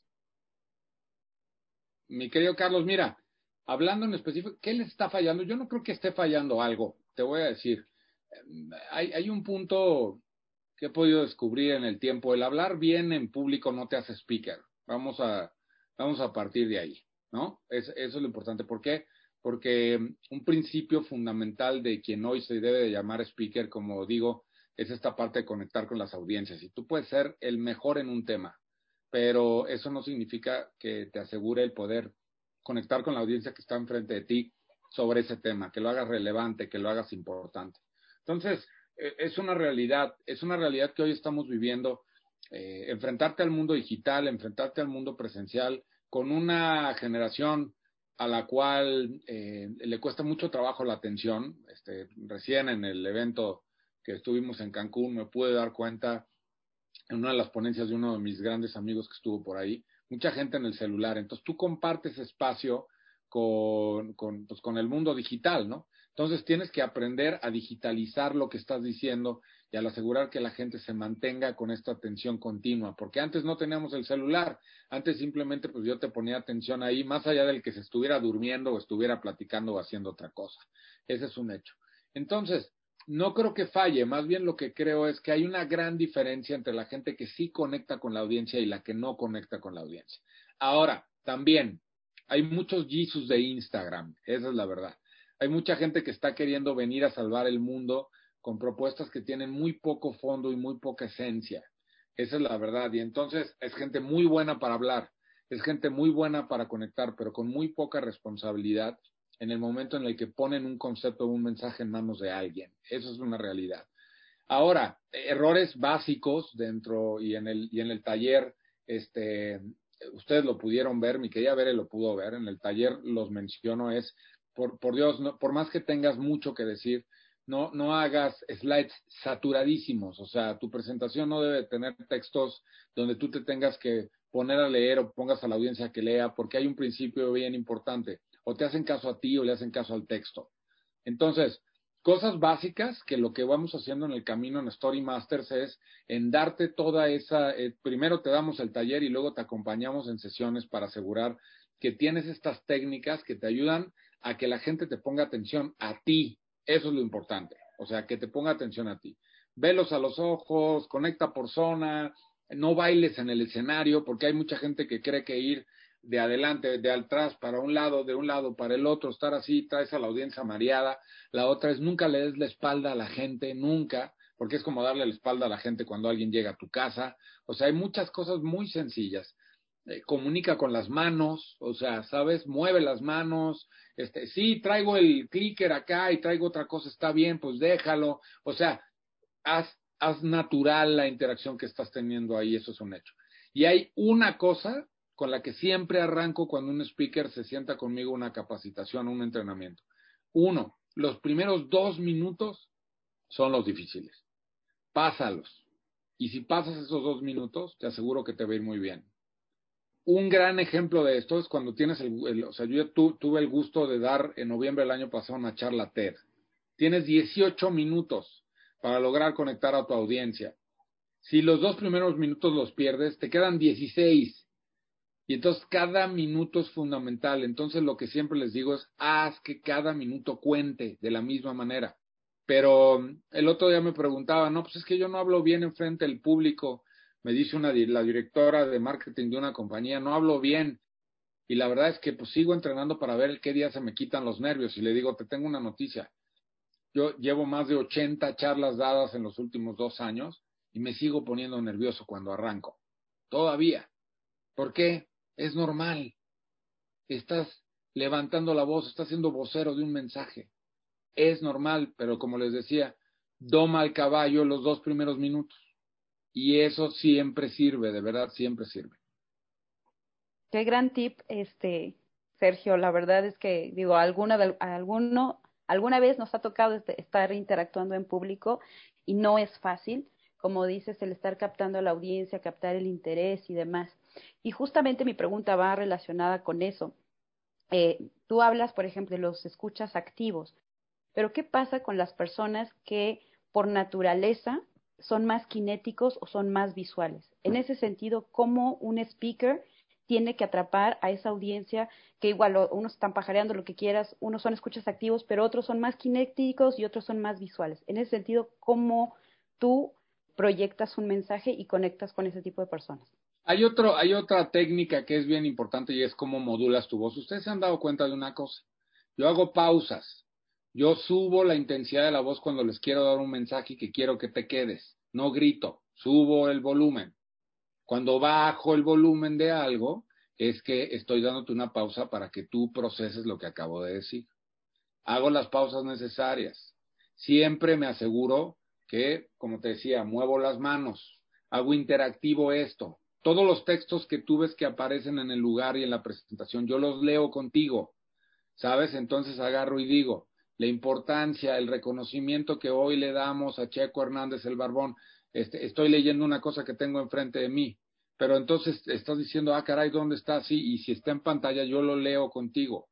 Mi querido Carlos, mira, hablando en específico, ¿qué les está fallando? Yo no creo que esté fallando algo, te voy a decir. Hay, hay un punto que he podido descubrir en el tiempo. El hablar bien en público no te hace speaker. Vamos a, vamos a partir de ahí. ¿no? eso es lo importante. ¿Por qué? Porque mm, un principio fundamental de quien hoy se debe de llamar speaker, como digo, es esta parte de conectar con las audiencias. Y tú puedes ser el mejor en un tema, pero eso no significa que te asegure el poder conectar con la audiencia que está enfrente de ti sobre ese tema, que lo hagas relevante, que lo hagas importante. Entonces, e, es una realidad, es una realidad que hoy estamos viviendo. Eh, enfrentarte al mundo digital, enfrentarte al mundo presencial, con una generación a la cual eh, le cuesta mucho trabajo la atención. Este, recién en el evento que estuvimos en Cancún me pude dar cuenta en una de las ponencias de uno de mis grandes amigos que estuvo por ahí, mucha gente en el celular. Entonces tú compartes espacio con, pues, con el mundo digital, ¿no? Entonces tienes que aprender a digitalizar lo que estás diciendo y al asegurar que la gente se mantenga con esta atención continua, porque antes no teníamos el celular, antes simplemente pues yo te ponía atención ahí, más allá del que se estuviera durmiendo o estuviera platicando o haciendo otra cosa. Ese es un hecho. Entonces, no creo que falle, más bien lo que creo es que hay una gran diferencia entre la gente que sí conecta con la audiencia y la que no conecta con la audiencia. Ahora, también hay muchos Jesus de Instagram, esa es la verdad. Hay mucha gente que está queriendo venir a salvar el mundo con propuestas que tienen muy poco fondo y muy poca esencia. Esa es la verdad. Y entonces es gente muy buena para hablar, es gente muy buena para conectar, pero con muy poca responsabilidad en el momento en el que ponen un concepto o un mensaje en manos de alguien. Eso es una realidad. Ahora, errores básicos dentro y en el, y en el taller, este, ustedes lo pudieron ver, mi querida Bere lo pudo ver, en el taller los menciono, es, por, por Dios, no, por más que tengas mucho que decir, no, no hagas slides saturadísimos, o sea, tu presentación no debe tener textos donde tú te tengas que poner a leer o pongas a la audiencia que lea, porque hay un principio bien importante, o te hacen caso a ti o le hacen caso al texto. Entonces, cosas básicas que lo que vamos haciendo en el camino en Story Masters es en darte toda esa, eh, primero te damos el taller y luego te acompañamos en sesiones para asegurar que tienes estas técnicas que te ayudan a que la gente te ponga atención a ti, eso es lo importante. O sea, que te ponga atención a ti. Velos a los ojos, conecta por zona, no bailes en el escenario, porque hay mucha gente que cree que ir de adelante, de atrás, para un lado, de un lado para el otro, estar así, traes a la audiencia mareada. La otra es nunca le des la espalda a la gente, nunca, porque es como darle la espalda a la gente cuando alguien llega a tu casa. O sea, hay muchas cosas muy sencillas. Eh, comunica con las manos, o sea, ¿sabes? Mueve las manos, este, sí, traigo el clicker acá y traigo otra cosa, está bien, pues déjalo, o sea, haz, haz natural la interacción que estás teniendo ahí, eso es un hecho. Y hay una cosa con la que siempre arranco cuando un speaker se sienta conmigo una capacitación, un entrenamiento. Uno, los primeros dos minutos son los difíciles. Pásalos. Y si pasas esos dos minutos, te aseguro que te va a ir muy bien un gran ejemplo de esto es cuando tienes el, o sea, yo tuve el gusto de dar en noviembre del año pasado una charla TED. Tienes 18 minutos para lograr conectar a tu audiencia. Si los dos primeros minutos los pierdes, te quedan 16. Y entonces cada minuto es fundamental. Entonces lo que siempre les digo es, haz que cada minuto cuente de la misma manera. Pero el otro día me preguntaba, no, pues es que yo no hablo bien enfrente del público, me dice una, la directora de marketing de una compañía, no hablo bien. Y la verdad es que pues sigo entrenando para ver qué día se me quitan los nervios. Y le digo, te tengo una noticia. Yo llevo más de 80 charlas dadas en los últimos dos años y me sigo poniendo nervioso cuando arranco. Todavía. ¿Por qué? Es normal. Estás levantando la voz, estás siendo vocero de un mensaje. Es normal, pero como les decía, doma al caballo los dos primeros minutos. Y eso siempre sirve, de verdad, siempre sirve. Qué gran tip, este, Sergio. La verdad es que, digo, alguna, alguno, alguna vez nos ha tocado este, estar interactuando en público y no es fácil, como dices, el estar captando a la audiencia, captar el interés y demás. Y justamente mi pregunta va relacionada con eso. Eh, tú hablas, por ejemplo, de los escuchas activos, pero ¿qué pasa con las personas que por naturaleza son más kinéticos o son más visuales. En ese sentido, ¿cómo un speaker tiene que atrapar a esa audiencia que igual unos están pajareando lo que quieras, unos son escuchas activos, pero otros son más kinéticos y otros son más visuales. En ese sentido, ¿cómo tú proyectas un mensaje y conectas con ese tipo de personas? Hay, otro, hay otra técnica que es bien importante y es cómo modulas tu voz. Ustedes se han dado cuenta de una cosa. Yo hago pausas. Yo subo la intensidad de la voz cuando les quiero dar un mensaje y que quiero que te quedes. No grito, subo el volumen. Cuando bajo el volumen de algo, es que estoy dándote una pausa para que tú proceses lo que acabo de decir. Hago las pausas necesarias. Siempre me aseguro que, como te decía, muevo las manos, hago interactivo esto. Todos los textos que tú ves que aparecen en el lugar y en la presentación, yo los leo contigo. ¿Sabes? Entonces agarro y digo, la importancia, el reconocimiento que hoy le damos a Checo Hernández el Barbón. Este, estoy leyendo una cosa que tengo enfrente de mí, pero entonces estás diciendo, ah, caray, ¿dónde está? Sí, y si está en pantalla, yo lo leo contigo.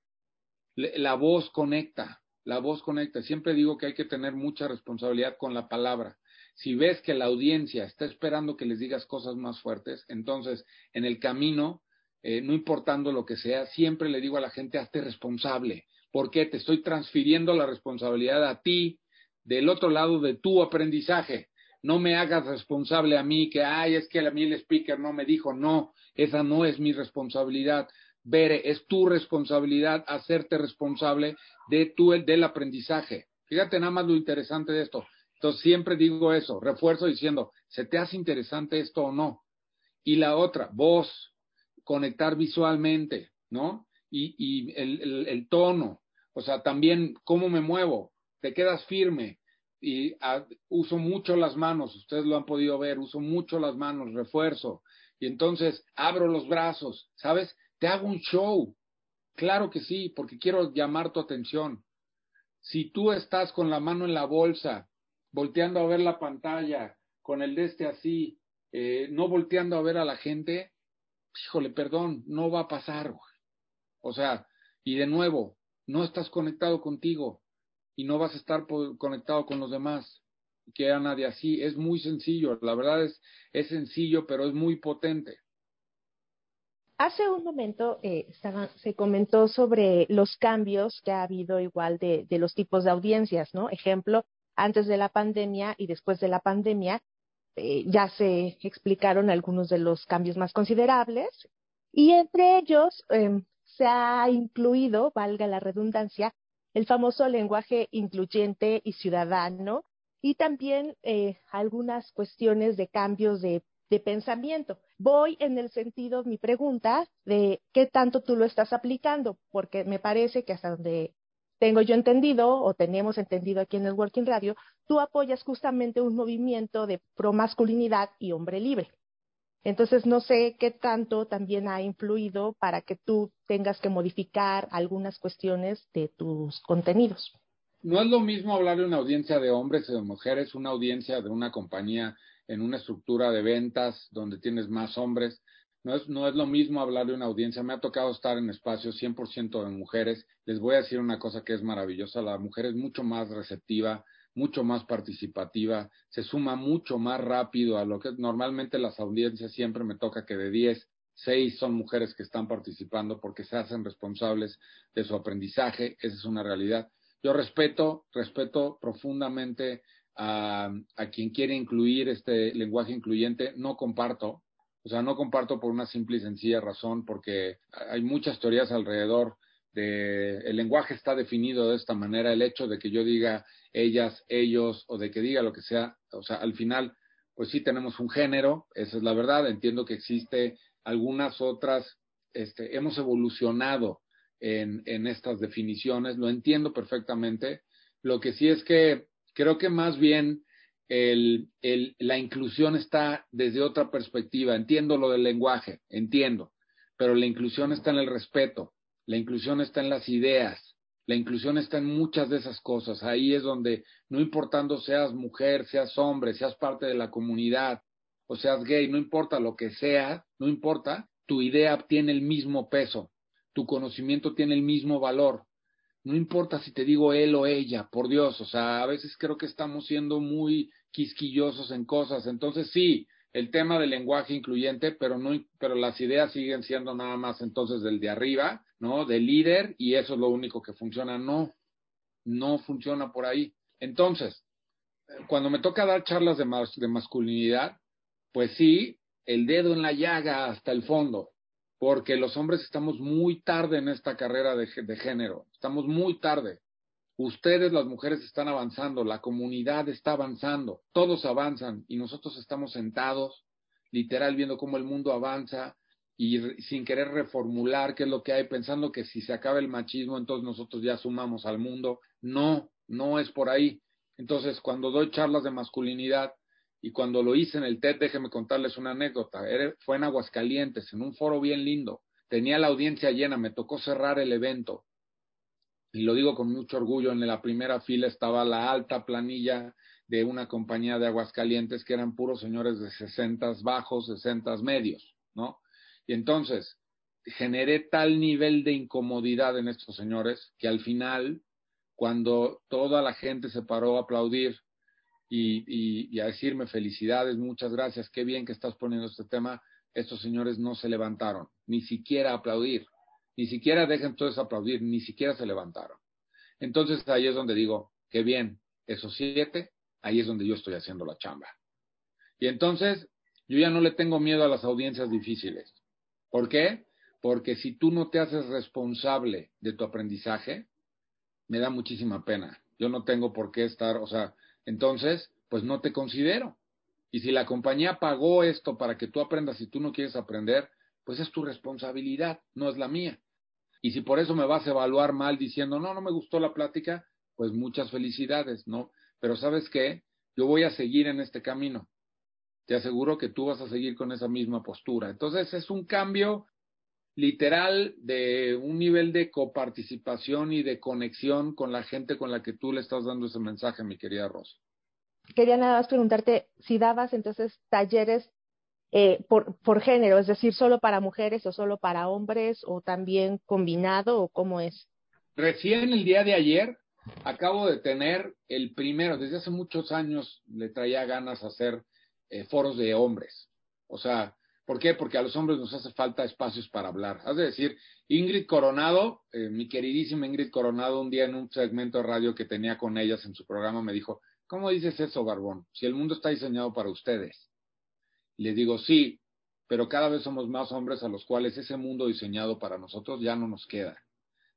La voz conecta, la voz conecta. Siempre digo que hay que tener mucha responsabilidad con la palabra. Si ves que la audiencia está esperando que les digas cosas más fuertes, entonces en el camino, eh, no importando lo que sea, siempre le digo a la gente, hazte responsable porque te estoy transfiriendo la responsabilidad a ti del otro lado de tu aprendizaje. No me hagas responsable a mí que, ay, es que a mí el speaker no me dijo, no, esa no es mi responsabilidad. Bere, es tu responsabilidad hacerte responsable de tu, del aprendizaje. Fíjate nada más lo interesante de esto. Entonces siempre digo eso, refuerzo diciendo, ¿se te hace interesante esto o no? Y la otra, voz, conectar visualmente, ¿no? Y, el tono, o sea, también cómo me muevo, te quedas firme y ah, uso mucho las manos, ustedes lo han podido ver, uso mucho las manos, refuerzo y entonces abro los brazos, ¿sabes? Te hago un show. Claro que sí, porque quiero llamar tu atención. Si tú estás con la mano en la bolsa, volteando a ver la pantalla, con el de este así, eh, no volteando a ver a la gente, híjole, perdón, no va a pasar. O sea, y de nuevo, no estás conectado contigo y no vas a estar conectado con los demás. Que a nadie así. Es muy sencillo. La verdad es, es sencillo, pero es muy potente. Hace un momento eh, se comentó sobre los cambios que ha habido igual de, de, los tipos de audiencias, ¿no? Ejemplo, antes de la pandemia y después de la pandemia, eh, ya se explicaron algunos de los cambios más considerables y entre ellos eh, se ha incluido, valga la redundancia, el famoso lenguaje incluyente y ciudadano y también eh, algunas cuestiones de cambios de, de pensamiento. Voy en el sentido, mi pregunta, de qué tanto tú lo estás aplicando, porque me parece que hasta donde tengo yo entendido o tenemos entendido aquí en el Working Radio, tú apoyas justamente un movimiento de promasculinidad y hombre libre. Entonces, no sé qué tanto también ha influido para que tú tengas que modificar algunas cuestiones de tus contenidos. No es lo mismo hablar de una audiencia de hombres o de mujeres, una audiencia de una compañía en una estructura de ventas donde tienes más hombres. No es, no es lo mismo hablar de una audiencia. Me ha tocado estar en espacios 100% de mujeres. Les voy a decir una cosa que es maravillosa. La mujer es mucho más receptiva, mucho más participativa, se suma mucho más rápido a lo que normalmente las audiencias siempre me toca que de 10, 6 son mujeres que están participando porque se hacen responsables de su aprendizaje, esa es una realidad. yo respeto, respeto profundamente a, a quien quiere incluir este lenguaje incluyente, no comparto, o sea, no comparto por una simple y sencilla razón, porque hay muchas teorías alrededor de el lenguaje está definido de esta manera, el hecho de que yo diga ellas, ellos, o de que diga lo que sea, o sea, al final, pues sí tenemos un género, esa es la verdad, entiendo que existe algunas otras, este, hemos evolucionado en, en estas definiciones, lo entiendo perfectamente, lo que sí es que creo que más bien el, el, la inclusión está desde otra perspectiva. Entiendo lo del lenguaje, entiendo, pero la inclusión está en el respeto, la inclusión está en las ideas, la inclusión está en muchas de esas cosas. Ahí es donde, no importando seas mujer, seas hombre, seas parte de la comunidad o seas gay, no importa lo que sea, no importa, tu idea tiene el mismo peso, tu conocimiento tiene el mismo valor. No importa si te digo él o ella, por Dios, o sea, a veces creo que estamos siendo muy quisquillosos en cosas. Entonces sí, el tema del lenguaje incluyente, pero no, pero las ideas siguen siendo nada más entonces del de arriba, ¿no? Del líder y eso es lo único que funciona. No, no funciona por ahí. Entonces, cuando me toca dar charlas de, de masculinidad, pues sí, el dedo en la llaga hasta el fondo, porque los hombres estamos muy tarde en esta carrera de, género, estamos muy tarde. Ustedes, las mujeres, están avanzando, la comunidad está avanzando, todos avanzan y nosotros estamos sentados, literal, viendo cómo el mundo avanza y sin querer reformular qué es lo que hay, pensando que si se acaba el machismo, entonces nosotros ya sumamos al mundo. No, no es por ahí. Entonces, cuando doy charlas de masculinidad y cuando lo hice en el TED, déjeme contarles una anécdota. Fue en Aguascalientes, en un foro bien lindo. Tenía la audiencia llena, me tocó cerrar el evento y lo digo con mucho orgullo, en la primera fila estaba la alta planilla de una compañía de Aguascalientes que eran puros señores de 60 bajos, 60 medios, ¿no? Y entonces generé tal nivel de incomodidad en estos señores que al final, cuando toda la gente se paró a aplaudir y, a decirme felicidades, muchas gracias, qué bien que estás poniendo este tema, estos señores no se levantaron, ni siquiera aplaudir. Ni siquiera dejen todos aplaudir, ni siquiera se levantaron. Entonces ahí es donde digo, qué bien, esos siete, ahí es donde yo estoy haciendo la chamba. Y entonces yo ya no le tengo miedo a las audiencias difíciles. ¿Por qué? Porque si tú no te haces responsable de tu aprendizaje, me da muchísima pena. Yo no tengo por qué estar, o sea, entonces, pues no te considero. Y si la compañía pagó esto para que tú aprendas y tú no quieres aprender, pues es tu responsabilidad, no es la mía. Y si por eso me vas a evaluar mal diciendo, no, no me gustó la plática, pues muchas felicidades, ¿no? Pero sabes qué, yo voy a seguir en este camino. Te aseguro que tú vas a seguir con esa misma postura. Entonces es un cambio literal de un nivel de coparticipación y de conexión con la gente con la que tú le estás dando ese mensaje, mi querida Rosa. Quería nada más preguntarte si dabas entonces talleres eh, por, por género, es decir, solo para mujeres o solo para hombres o también combinado o cómo es? Recién el día de ayer acabo de tener el primero, desde hace muchos años le traía ganas hacer eh, foros de hombres. O sea, ¿por qué? Porque a los hombres nos hace falta espacios para hablar. Has de decir, Ingrid Coronado, eh, mi queridísima Ingrid Coronado, un día en un segmento de radio que tenía con ellas en su programa me dijo, ¿cómo dices eso, Barbón? Si el mundo está diseñado para ustedes. Le digo, sí, pero cada vez somos más hombres a los cuales ese mundo diseñado para nosotros ya no nos queda.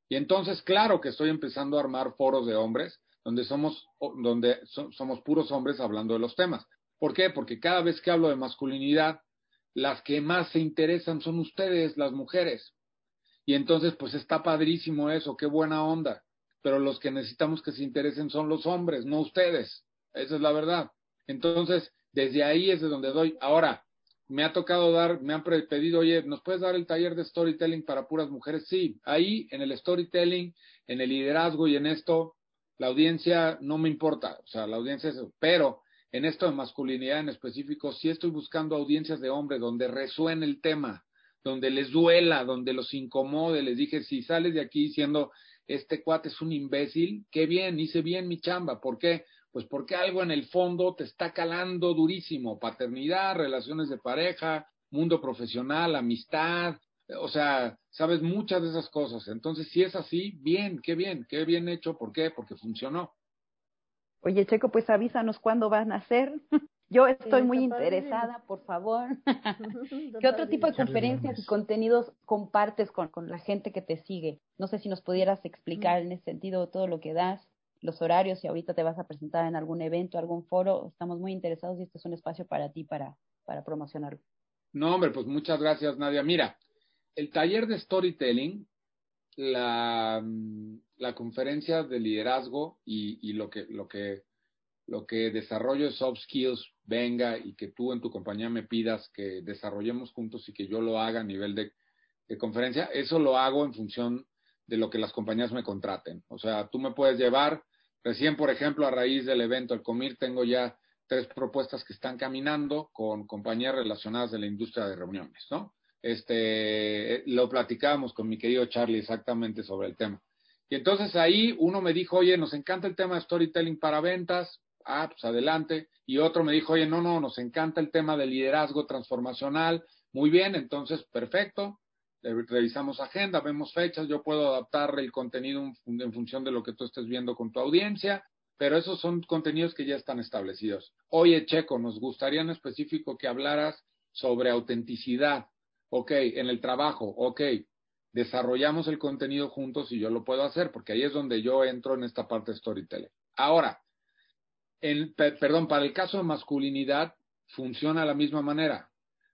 Y entonces, claro que estoy empezando a armar foros de hombres donde somos, donde somos puros hombres hablando de los temas. ¿Por qué? Porque cada vez que hablo de masculinidad, las que más se interesan son ustedes, las mujeres. Y entonces, pues está padrísimo eso, qué buena onda. Pero los que necesitamos que se interesen son los hombres, no ustedes. Esa es la verdad. Entonces, desde ahí es de donde doy. Ahora, me ha tocado dar, me han pedido, oye, ¿nos puedes dar el taller de storytelling para puras mujeres? Sí, ahí en el storytelling, en el liderazgo y en esto, la audiencia no me importa, o sea, la audiencia es, pero en esto de masculinidad en específico, sí estoy buscando audiencias de hombres donde resuene el tema, donde les duela, donde los incomode. Les dije, si sales de aquí diciendo, este cuate es un imbécil, qué bien, hice bien mi chamba. ¿Por qué? Pues porque algo en el fondo te está calando durísimo, paternidad, relaciones de pareja, mundo profesional, amistad, o sea, sabes muchas de esas cosas. Entonces, si es así, bien, qué bien, qué bien hecho. ¿Por qué? Porque funcionó. Oye, Checo, pues avísanos cuándo van a hacer. Yo estoy muy interesada, por favor. ¿Qué otro tipo de conferencias y contenidos compartes con, con la gente que te sigue? No sé si nos pudieras explicar en ese sentido todo lo que das, los horarios, si ahorita te vas a presentar en algún evento, algún foro. Estamos muy interesados y este es un espacio para ti para, para promocionarlo. No, hombre, pues muchas gracias, Nadia. Mira, el taller de storytelling, la, mm, la conferencia de liderazgo y, y, lo que lo que lo que desarrollo de soft skills venga y que tú en tu compañía me pidas que desarrollemos juntos y que yo lo haga a nivel de, de conferencia, eso lo hago en función de lo que las compañías me contraten. O sea, tú me puedes llevar, recién por ejemplo, a raíz del evento El Comir, tengo ya tres propuestas que están caminando con compañías relacionadas de la industria de reuniones, ¿no? Este, lo platicábamos con mi querido Charlie exactamente sobre el tema. Y entonces ahí uno me dijo, oye, nos encanta el tema de storytelling para ventas, ah, pues adelante. Y otro me dijo, oye, no, no, nos encanta el tema de liderazgo transformacional, muy bien, entonces perfecto. Revisamos agenda, vemos fechas, yo puedo adaptar el contenido en función de lo que tú estés viendo con tu audiencia, pero esos son contenidos que ya están establecidos. Oye, Checo, nos gustaría en específico que hablaras sobre autenticidad ok, en el trabajo, ok, desarrollamos el contenido juntos y yo lo puedo hacer, porque ahí es donde yo entro en esta parte de storytelling. Ahora, en, perdón, para el caso de masculinidad, funciona de la misma manera.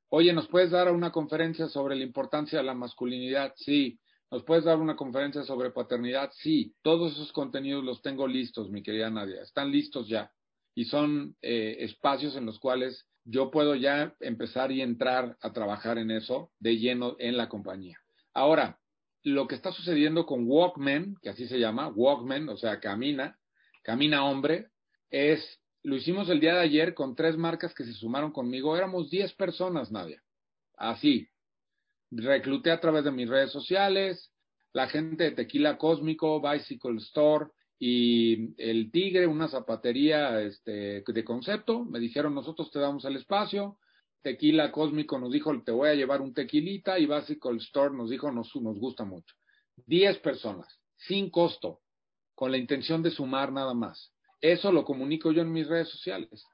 Oye, ¿nos puedes dar una conferencia sobre la importancia de la masculinidad? Sí. ¿Nos puedes dar una conferencia sobre paternidad? Sí. Todos esos contenidos los tengo listos, mi querida Nadia. Están listos ya. Y son eh, espacios en los cuales yo puedo ya empezar y entrar a trabajar en eso de lleno en la compañía. Ahora, lo que está sucediendo con Walkman, que así se llama, Walkman, o sea, camina, camina hombre, es, lo hicimos el día de ayer con tres marcas que se sumaron conmigo, éramos diez personas, Nadia. Así. Recluté a través de mis redes sociales, la gente de Tequila Cósmico, Bicycle Store, y el Tigre, una zapatería este, de concepto, me dijeron nosotros te damos el espacio, Tequila Cósmico nos dijo te voy a llevar un tequilita y Basical Store nos dijo nos, nos gusta mucho. Diez personas, sin costo, con la intención de sumar nada más. Eso lo comunico yo en mis redes sociales.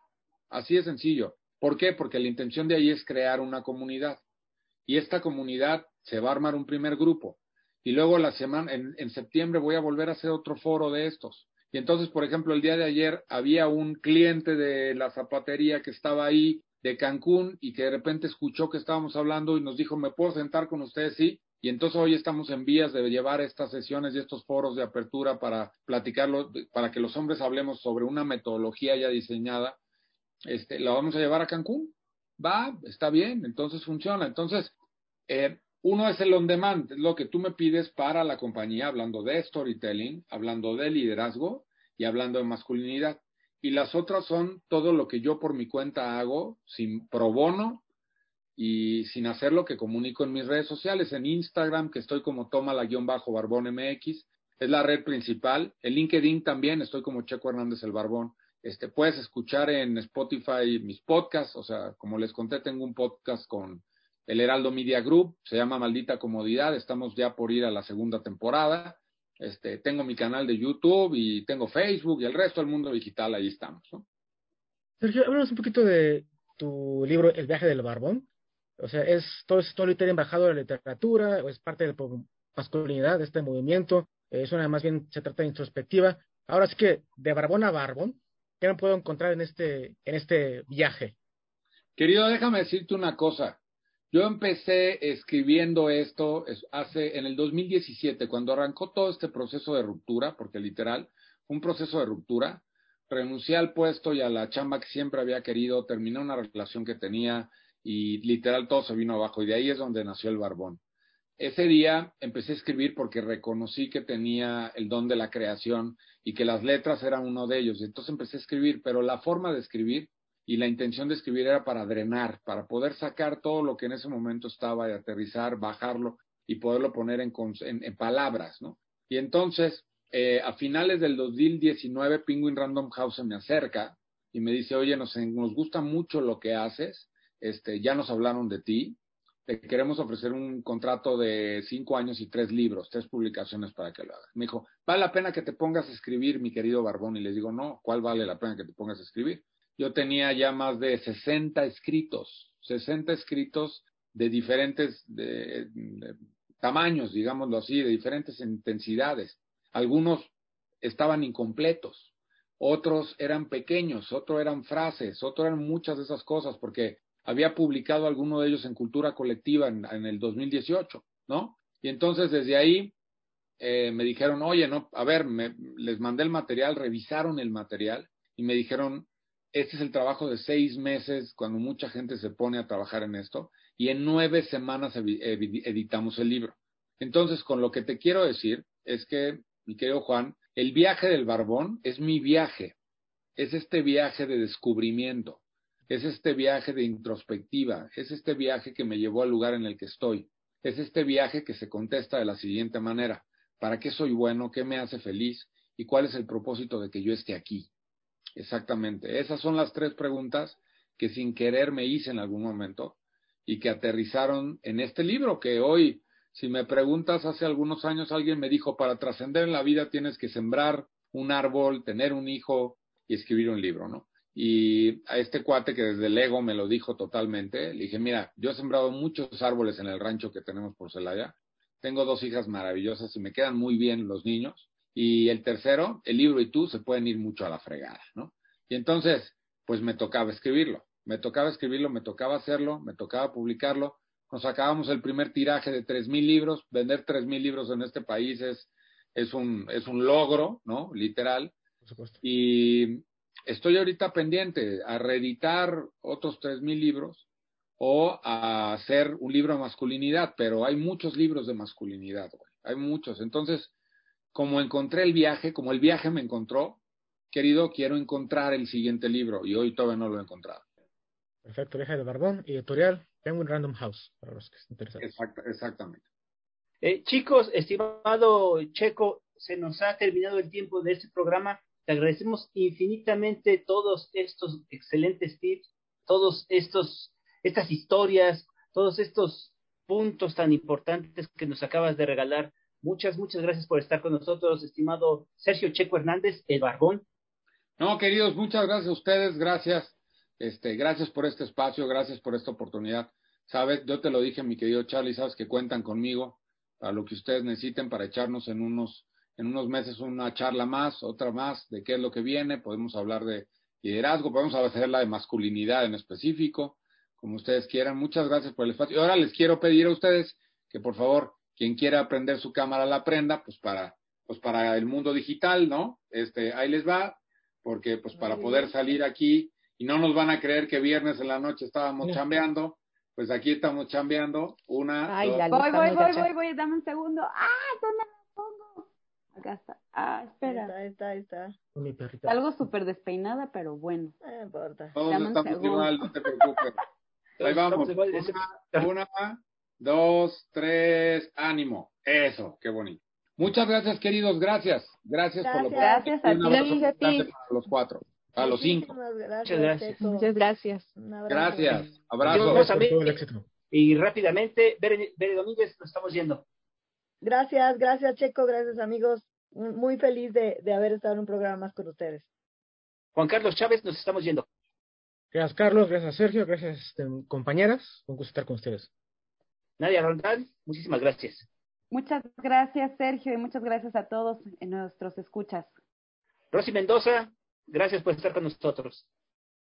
Así de sencillo. ¿Por qué? Porque la intención de ahí es crear una comunidad. Y esta comunidad se va a armar un primer grupo y luego la semana, en, en, septiembre voy a volver a hacer otro foro de estos. Y entonces, por ejemplo, el día de ayer había un cliente de la zapatería que estaba ahí de Cancún y que de repente escuchó que estábamos hablando y nos dijo, ¿me puedo sentar con ustedes? Sí. Y entonces hoy estamos en vías de llevar estas sesiones y estos foros de apertura para platicarlo, para que los hombres hablemos sobre una metodología ya diseñada. Este, la vamos a llevar a Cancún. Va, está bien, entonces funciona. Entonces, eh, uno es el on demand, es lo que tú me pides para la compañía, hablando de storytelling, hablando de liderazgo y hablando de masculinidad. Y las otras son todo lo que yo por mi cuenta hago sin pro bono y sin hacer lo que comunico en mis redes sociales, en Instagram, que estoy como toma la guion bajo barbón MX, es la red principal. En LinkedIn también estoy como Checo Hernández el Barbón. Este, puedes escuchar en Spotify mis podcasts, o sea, como les conté, tengo un podcast con el Heraldo Media Group, se llama Maldita Comodidad, estamos ya por ir a la segunda temporada. Este, tengo mi canal de YouTube y tengo Facebook y el resto del mundo digital, ahí estamos. ¿no? Sergio, háblanos un poquito de tu libro El viaje del barbón. O sea, ¿es todo storytelling bajado de la literatura o es parte de la masculinidad de este movimiento? Es una, más bien se trata de introspectiva. Ahora sí que de barbón a barbón, ¿qué me puedo encontrar en este, en este viaje? Querido, déjame decirte una cosa. Yo empecé escribiendo esto hace en el 2017, cuando arrancó todo este proceso de ruptura, porque literal, un proceso de ruptura. Renuncié al puesto y a la chamba que siempre había querido, terminé una relación que tenía y literal todo se vino abajo. Y de ahí es donde nació el barbón. Ese día empecé a escribir porque reconocí que tenía el don de la creación y que las letras eran uno de ellos. Entonces empecé a escribir, pero la forma de escribir y la intención de escribir era para drenar, para poder sacar todo lo que en ese momento estaba y aterrizar, bajarlo y poderlo poner en, en, palabras, ¿no? Y entonces, eh, a finales del 2019, Penguin Random House se me acerca y me dice, oye, nos, nos gusta mucho lo que haces, este, ya nos hablaron de ti, te queremos ofrecer un contrato de cinco años y tres libros, tres publicaciones para que lo hagas. Me dijo, ¿vale la pena que te pongas a escribir, mi querido Barbón? Y les digo, no, ¿cuál vale la pena que te pongas a escribir? Yo tenía ya más de 60 escritos, 60 escritos de diferentes tamaños, digámoslo así, de diferentes intensidades. Algunos estaban incompletos, otros eran pequeños, otros eran frases, otros eran muchas de esas cosas, porque había publicado alguno de ellos en Cultura Colectiva en, el 2018, ¿no? Y entonces desde ahí eh, me dijeron, oye, no, a ver, me, les mandé el material, revisaron el material y me dijeron, este es el trabajo de seis meses cuando mucha gente se pone a trabajar en esto y en nueve semanas editamos el libro. Entonces, con lo que te quiero decir es que, mi querido Juan, el viaje del barbón es mi viaje, es este viaje de descubrimiento es este viaje de introspectiva, es este viaje que me llevó al lugar en el que estoy, es este viaje que se contesta de la siguiente manera, ¿para qué soy bueno? ¿Qué me hace feliz? ¿Y cuál es el propósito de que yo esté aquí? Exactamente, esas son las tres preguntas que sin querer me hice en algún momento y que aterrizaron en este libro que hoy, si me preguntas, hace algunos años alguien me dijo, para trascender en la vida tienes que sembrar un árbol, tener un hijo y escribir un libro, ¿no? Y a este cuate que desde el ego me lo dijo totalmente, le dije, mira, yo he sembrado muchos árboles en el rancho que tenemos por Celaya. Tengo dos hijas maravillosas y me quedan muy bien los niños. Y el tercero, el libro y tú se pueden ir mucho a la fregada, ¿no? Y entonces, pues me tocaba escribirlo. Me tocaba escribirlo, me tocaba hacerlo, me tocaba publicarlo. Nos acabamos el primer tiraje de tres mil libros. Vender tres mil libros en este país es, es, un, es un logro, ¿no? Literal. Por supuesto. Y, estoy ahorita pendiente a reeditar otros tres mil libros o a hacer un libro de masculinidad, pero hay muchos libros de masculinidad, hay muchos. Entonces, como encontré el viaje, como el viaje me encontró, querido, quiero encontrar el siguiente libro y hoy todavía no lo he encontrado. Perfecto, viaje de Barbón, editorial Penguin Random House, para los que estén interesados. exactamente. Eh, chicos, estimado Checo, se nos ha terminado el tiempo de este programa. Te agradecemos infinitamente todos estos excelentes tips, todos estos estas historias, todos estos puntos tan importantes que nos acabas de regalar. Muchas, muchas gracias por estar con nosotros, estimado Sergio Checo Hernández, el Barbón. No, queridos, muchas gracias a ustedes, gracias, este, gracias por este espacio, gracias por esta oportunidad. Sabes, yo te lo dije, mi querido Charlie, sabes que cuentan conmigo para lo que ustedes necesiten para echarnos en unos en unos meses una charla más, otra más, de qué es lo que viene, podemos hablar de liderazgo, podemos la de masculinidad en específico, como ustedes quieran. Muchas gracias por el espacio. Y ahora les quiero pedir a ustedes que por favor, quien quiera aprender su cámara la aprenda, pues para, pues para el mundo digital, ¿no? Este, ahí les va, porque pues para poder salir aquí y no nos van a creer que viernes en la noche estábamos chambeando, pues aquí estamos chambeando. Una, Ay, voy, voy, voy, voy, voy, dame un segundo. ¡Ah! ¿Dónde la pongo? Acá está. Ah, espera. Ahí está, ahí está. Mi perrita. Algo súper despeinada, pero bueno. No importa. Todos estamos igual, no te preocupes. Ahí vamos. Una, una, dos, tres, ánimo. Eso, qué bonito. Muchas gracias, queridos. Gracias. Gracias, por lo Gracias a ti. Gracias a los cuatro. A los cinco. Muchas gracias. Muchas gracias. Gracias. Abrazos. Y rápidamente, Bere, Domínguez, nos estamos yendo. Gracias, gracias Checo, gracias amigos. Muy feliz de, de haber estado en un programa más con ustedes. Juan Carlos Chávez, nos estamos yendo. Gracias Carlos, gracias Sergio, gracias este, compañeras, un gusto estar con ustedes. Nadia Rondán, muchísimas gracias. Muchas gracias Sergio y muchas gracias a todos en nuestros escuchas. Rosy Mendoza, gracias por estar con nosotros.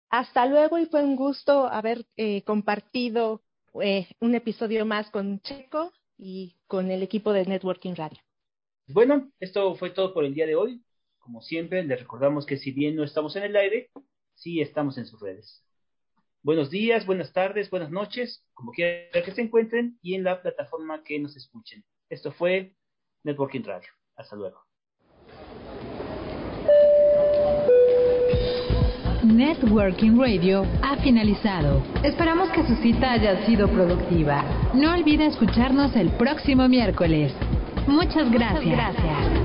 Hasta luego y fue un gusto haber eh, compartido eh, un episodio más con Checo y con el equipo de Networking Radio. Bueno, esto fue todo por el día de hoy. Como siempre, les recordamos que si bien no estamos en el aire, sí estamos en sus redes. Buenos días, buenas tardes, buenas noches, como quiera que se encuentren y en la plataforma que nos escuchen. Esto fue Networking Radio. Hasta luego. Networking Radio ha finalizado. Esperamos que su cita haya sido productiva. No olvide escucharnos el próximo miércoles. Muchas gracias. Muchas gracias.